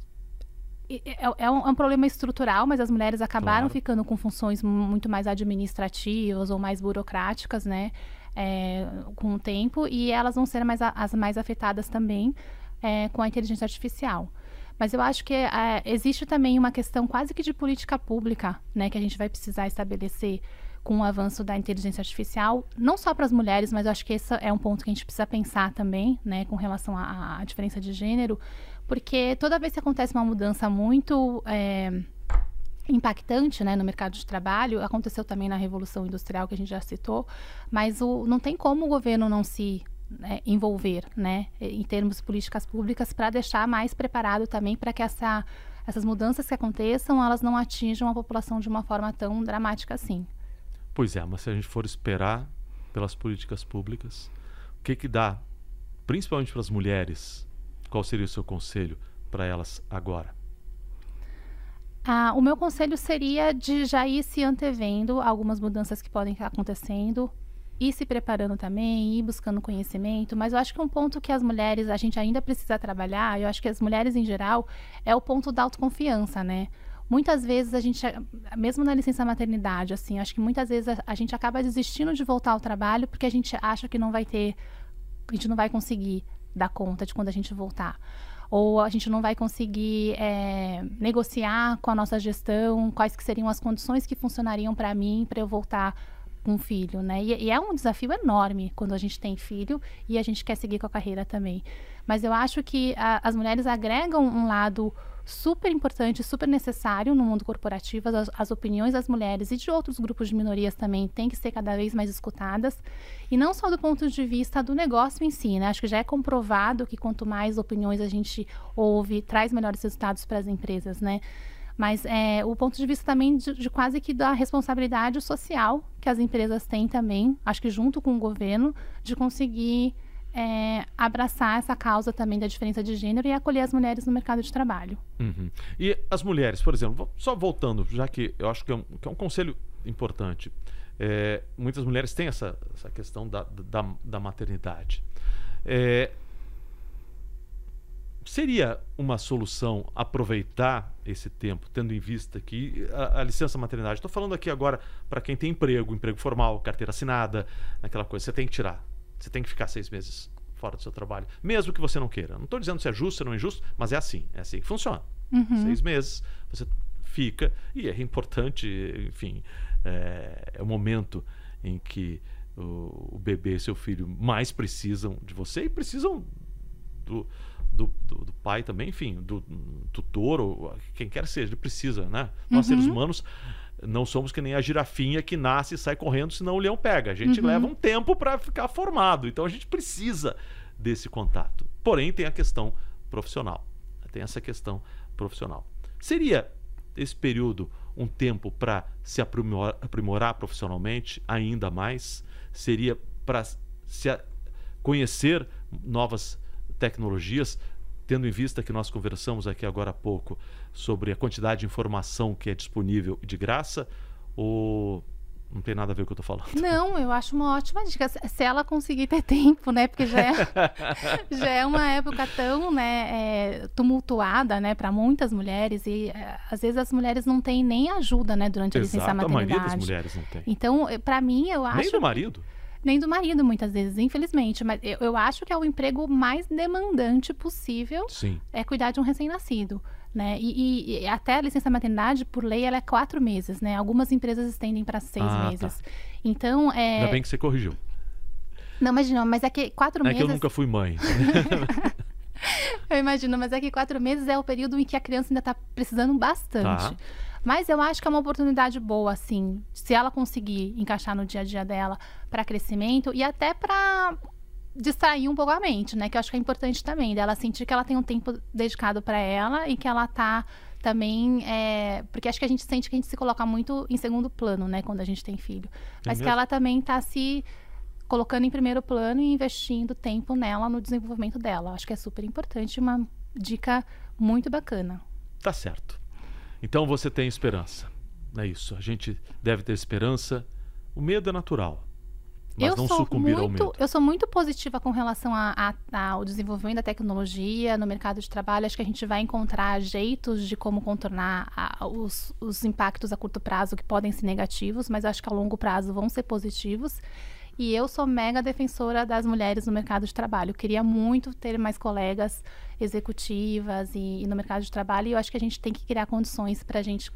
é, é um, é um problema estrutural, mas as mulheres acabaram Claro. ficando com funções muito mais administrativas ou mais burocráticas, né? é, com o tempo, e elas vão ser mais as mais afetadas também é, com a inteligência artificial. Mas eu acho que é, existe também uma questão quase que de política pública, né, que a gente vai precisar estabelecer com o avanço da inteligência artificial, não só para as mulheres, mas eu acho que esse é um ponto que a gente precisa pensar também, né, com relação à, à diferença de gênero, porque toda vez que acontece uma mudança muito é, impactante né, no mercado de trabalho, aconteceu também na Revolução Industrial, que a gente já citou, mas o, não tem como o governo não se né, envolver né, em termos de políticas públicas para deixar mais preparado também para que essa, essas mudanças que aconteçam, elas não atinjam a população de uma forma tão dramática assim. Pois é, mas se a gente for esperar pelas políticas públicas, o que que dá, principalmente para as mulheres, qual seria o seu conselho para elas agora? Ah, o meu conselho seria de já ir se antevendo algumas mudanças que podem estar acontecendo, ir se preparando também, ir buscando conhecimento, mas eu acho que um ponto que as mulheres, a gente ainda precisa trabalhar, eu acho que as mulheres em geral, é o ponto da autoconfiança, né? Muitas vezes a gente, mesmo na licença maternidade, assim, acho que muitas vezes a, a gente acaba desistindo de voltar ao trabalho porque a gente acha que não vai ter, a gente não vai conseguir dar conta de quando a gente voltar ou a gente não vai conseguir é, negociar com a nossa gestão quais que seriam as condições que funcionariam para mim para eu voltar com um filho, né? E, e, é um desafio enorme quando a gente tem filho e a gente quer seguir com a carreira também. Mas eu acho que a, as mulheres agregam um lado super importante, super necessário no mundo corporativo. As, as, opiniões das mulheres e de outros grupos de minorias também têm que ser cada vez mais escutadas. E não só do ponto de vista do negócio em si, né? Acho que já é comprovado que quanto mais opiniões a gente ouve, traz melhores resultados para as empresas, né? Mas é, o ponto de vista também de, de, quase que da responsabilidade social que as empresas têm também, acho que junto com o governo, de conseguir é, abraçar essa causa também da diferença de gênero e acolher as mulheres no mercado de trabalho. Uhum. E as mulheres, por exemplo, só voltando, já que eu acho que é um, que é um conselho importante. É, muitas mulheres têm essa, essa questão da, da, da maternidade. É, seria uma solução aproveitar esse tempo, tendo em vista que a, a licença maternidade. Estou falando aqui agora para quem tem emprego, emprego formal, carteira assinada, aquela coisa. Você tem que tirar. Você tem que ficar seis meses fora do seu trabalho, mesmo que você não queira. Não estou dizendo se é justo ou não é injusto, mas é assim. É assim que funciona. Uhum. Seis meses você fica e é importante, enfim, é, é o momento em que o, o bebê e seu filho mais precisam de você e precisam do, do, do, do, pai também, enfim, do tutor ou quem quer seja, ele precisa, né? Nós, uhum. seres humanos, não somos que nem a girafinha que nasce e sai correndo, senão o leão pega. A gente uhum. leva um tempo para ficar formado. Então a gente precisa desse contato. Porém, tem a questão profissional. Tem essa questão profissional. Seria esse período um tempo para se aprimorar, aprimorar, profissionalmente ainda mais? Seria para se conhecer novas tecnologias, tendo em vista que nós conversamos aqui agora há pouco sobre a quantidade de informação que é disponível de graça? Ou não tem nada a ver com o que eu tô falando. Não, eu acho uma ótima dica. Se ela conseguir ter tempo, né? Porque já é, já é uma época tão né, é, tumultuada, né? Para muitas mulheres. E é, às vezes as mulheres não têm nem ajuda, né? Durante a licença maternidade. a maioria das mulheres não tem. Então, para mim, eu acho... Nem do marido? Nem do marido, muitas vezes, infelizmente. Mas eu, eu acho que é o emprego mais demandante possível. Sim. É cuidar de um recém-nascido. Né? E, e, até a licença maternidade, por lei, ela é quatro meses, né? Algumas empresas estendem para seis ah, tá. meses. Tá. Então, é... Ainda bem que você corrigiu. Não, imagina, mas é que quatro é meses... É que eu nunca fui mãe. eu imagino, mas é que quatro meses é o período em que a criança ainda está precisando bastante. Tá. Mas eu acho que é uma oportunidade boa, assim, se ela conseguir encaixar no dia a dia dela para crescimento e até para distrair um pouco a mente, né? Que eu acho que é importante também, dela sentir que ela tem um tempo dedicado para ela e que ela tá também é, porque acho que a gente sente que a gente se coloca muito em segundo plano, né, quando a gente tem filho. É Mas que ela também tá se colocando em primeiro plano e investindo tempo nela no desenvolvimento dela. Acho que é super importante, uma dica muito bacana. Tá certo. Então você tem esperança. É isso. A gente deve ter esperança. O medo é natural mas eu não sucumbir muito, ao medo. Eu sou muito positiva com relação a, a, ao desenvolvimento da tecnologia no mercado de trabalho. Acho que a gente vai encontrar jeitos de como contornar a, os, os impactos a curto prazo que podem ser negativos, mas acho que a longo prazo vão ser positivos. E eu sou mega defensora das mulheres no mercado de trabalho. Eu queria muito ter mais colegas executivas e, e no mercado de trabalho. E eu acho que a gente tem que criar condições para a gente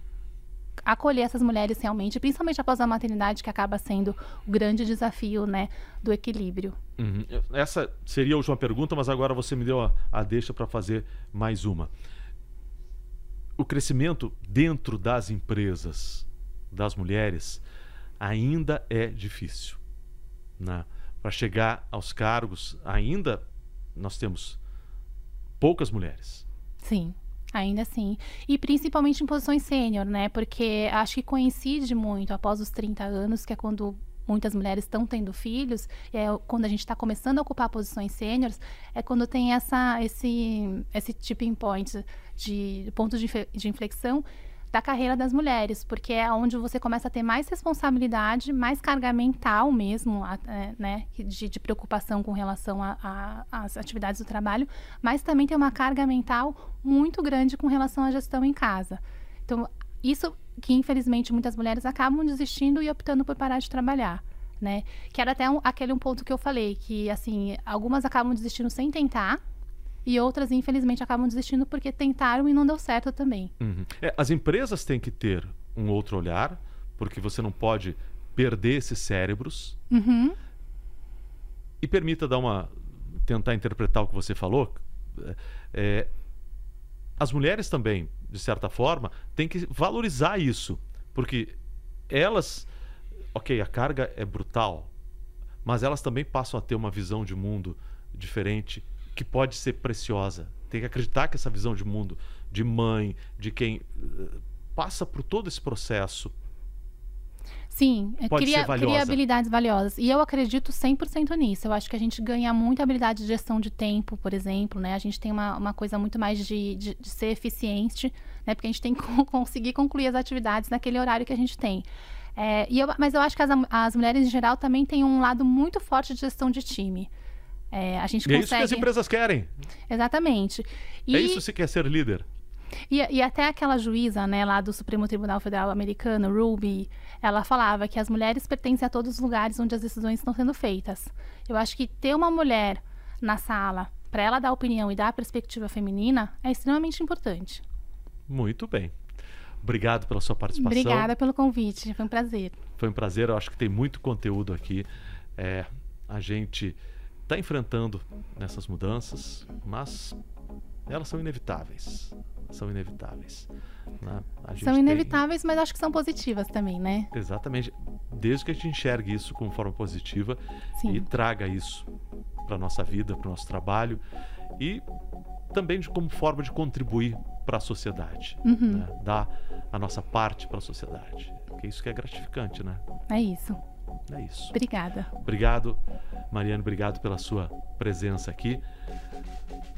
acolher essas mulheres realmente, principalmente após a maternidade, que acaba sendo o grande desafio, né, do equilíbrio. Uhum. Essa seria a última pergunta, mas agora você me deu a, a deixa para fazer mais uma. O crescimento dentro das empresas das mulheres ainda é difícil. Né? Para chegar aos cargos, ainda nós temos poucas mulheres. Sim. Ainda assim. E principalmente em posições sênior, né? Porque acho que coincide muito após os 30 anos, que é quando muitas mulheres estão tendo filhos, é quando a gente está começando a ocupar posições sêniores, é quando tem essa, esse, esse tipping point de ponto de, de inflexão da carreira das mulheres, porque é onde você começa a ter mais responsabilidade, mais carga mental mesmo, é, né, de, de, preocupação com relação às atividades do trabalho, mas também tem uma carga mental muito grande com relação à gestão em casa. Então, isso que infelizmente muitas mulheres acabam desistindo e optando por parar de trabalhar. Né? Que era até um, aquele um ponto que eu falei, que assim, algumas acabam desistindo sem tentar, e outras, infelizmente, acabam desistindo porque tentaram e não deu certo também. Uhum. É, as empresas têm que ter um outro olhar, porque você não pode perder esses cérebros. Uhum. E permita dar uma tentar interpretar o que você falou. É, as mulheres também, de certa forma, têm que valorizar isso, porque elas, ok, a carga é brutal, mas elas também passam a ter uma visão de mundo diferente que pode ser preciosa. Tem que acreditar que essa visão de mundo, de mãe, de quem uh, passa por todo esse processo. Sim, é, pode cria, ser valiosa. cria habilidades valiosas. E eu acredito 100% nisso. Eu acho que a gente ganha muita habilidade de gestão de tempo, por exemplo. Né? A gente tem uma, uma coisa muito mais de, de, de ser eficiente, né? porque a gente tem que conseguir concluir as atividades naquele horário que a gente tem. É, e eu, mas eu acho que as, as mulheres, em geral, também têm um lado muito forte de gestão de time. É, a gente consegue... é isso que as empresas querem. Exatamente. E... É isso você quer ser líder. E, e, até aquela juíza, né, lá do Supremo Tribunal Federal Americano, Ruby, ela falava que as mulheres pertencem a todos os lugares onde as decisões estão sendo feitas. Eu acho que ter uma mulher na sala para ela dar opinião e dar a perspectiva feminina é extremamente importante. Muito bem. Obrigado pela sua participação. Obrigada pelo convite, foi um prazer. Foi um prazer, eu acho que tem muito conteúdo aqui. É, a gente está enfrentando nessas mudanças, mas elas são inevitáveis. são inevitáveis. Né? São inevitáveis, tem... mas acho que são positivas também, né? Exatamente. Desde que a gente enxergue isso como forma positiva Sim. e traga isso para nossa vida, para o nosso trabalho e também de, como forma de contribuir para a sociedade, uhum. né? dar a nossa parte para a sociedade. Que é isso que é gratificante, né? É isso. É isso. Obrigada. Obrigado, Mariana, obrigado pela sua presença aqui.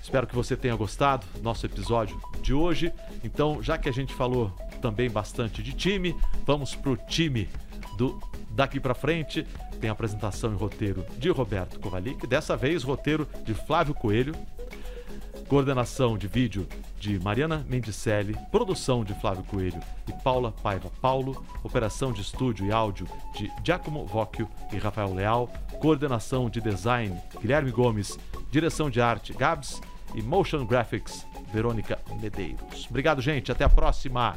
Espero que você tenha gostado do nosso episódio de hoje. Então, já que a gente falou também bastante de time, vamos pro time do daqui para frente. Tem apresentação e roteiro de Roberto Kovalik, dessa vez roteiro de Flávio Coelho, coordenação de vídeo de Mariana Mendicelli, produção de Flávio Coelho e Paula Paiva Paulo, operação de estúdio e áudio de Giacomo Vocchio e Rafael Leal, coordenação de design Guilherme Gomes, direção de arte Gabs e Motion Graphics, Verônica Medeiros. Obrigado, gente. Até a próxima.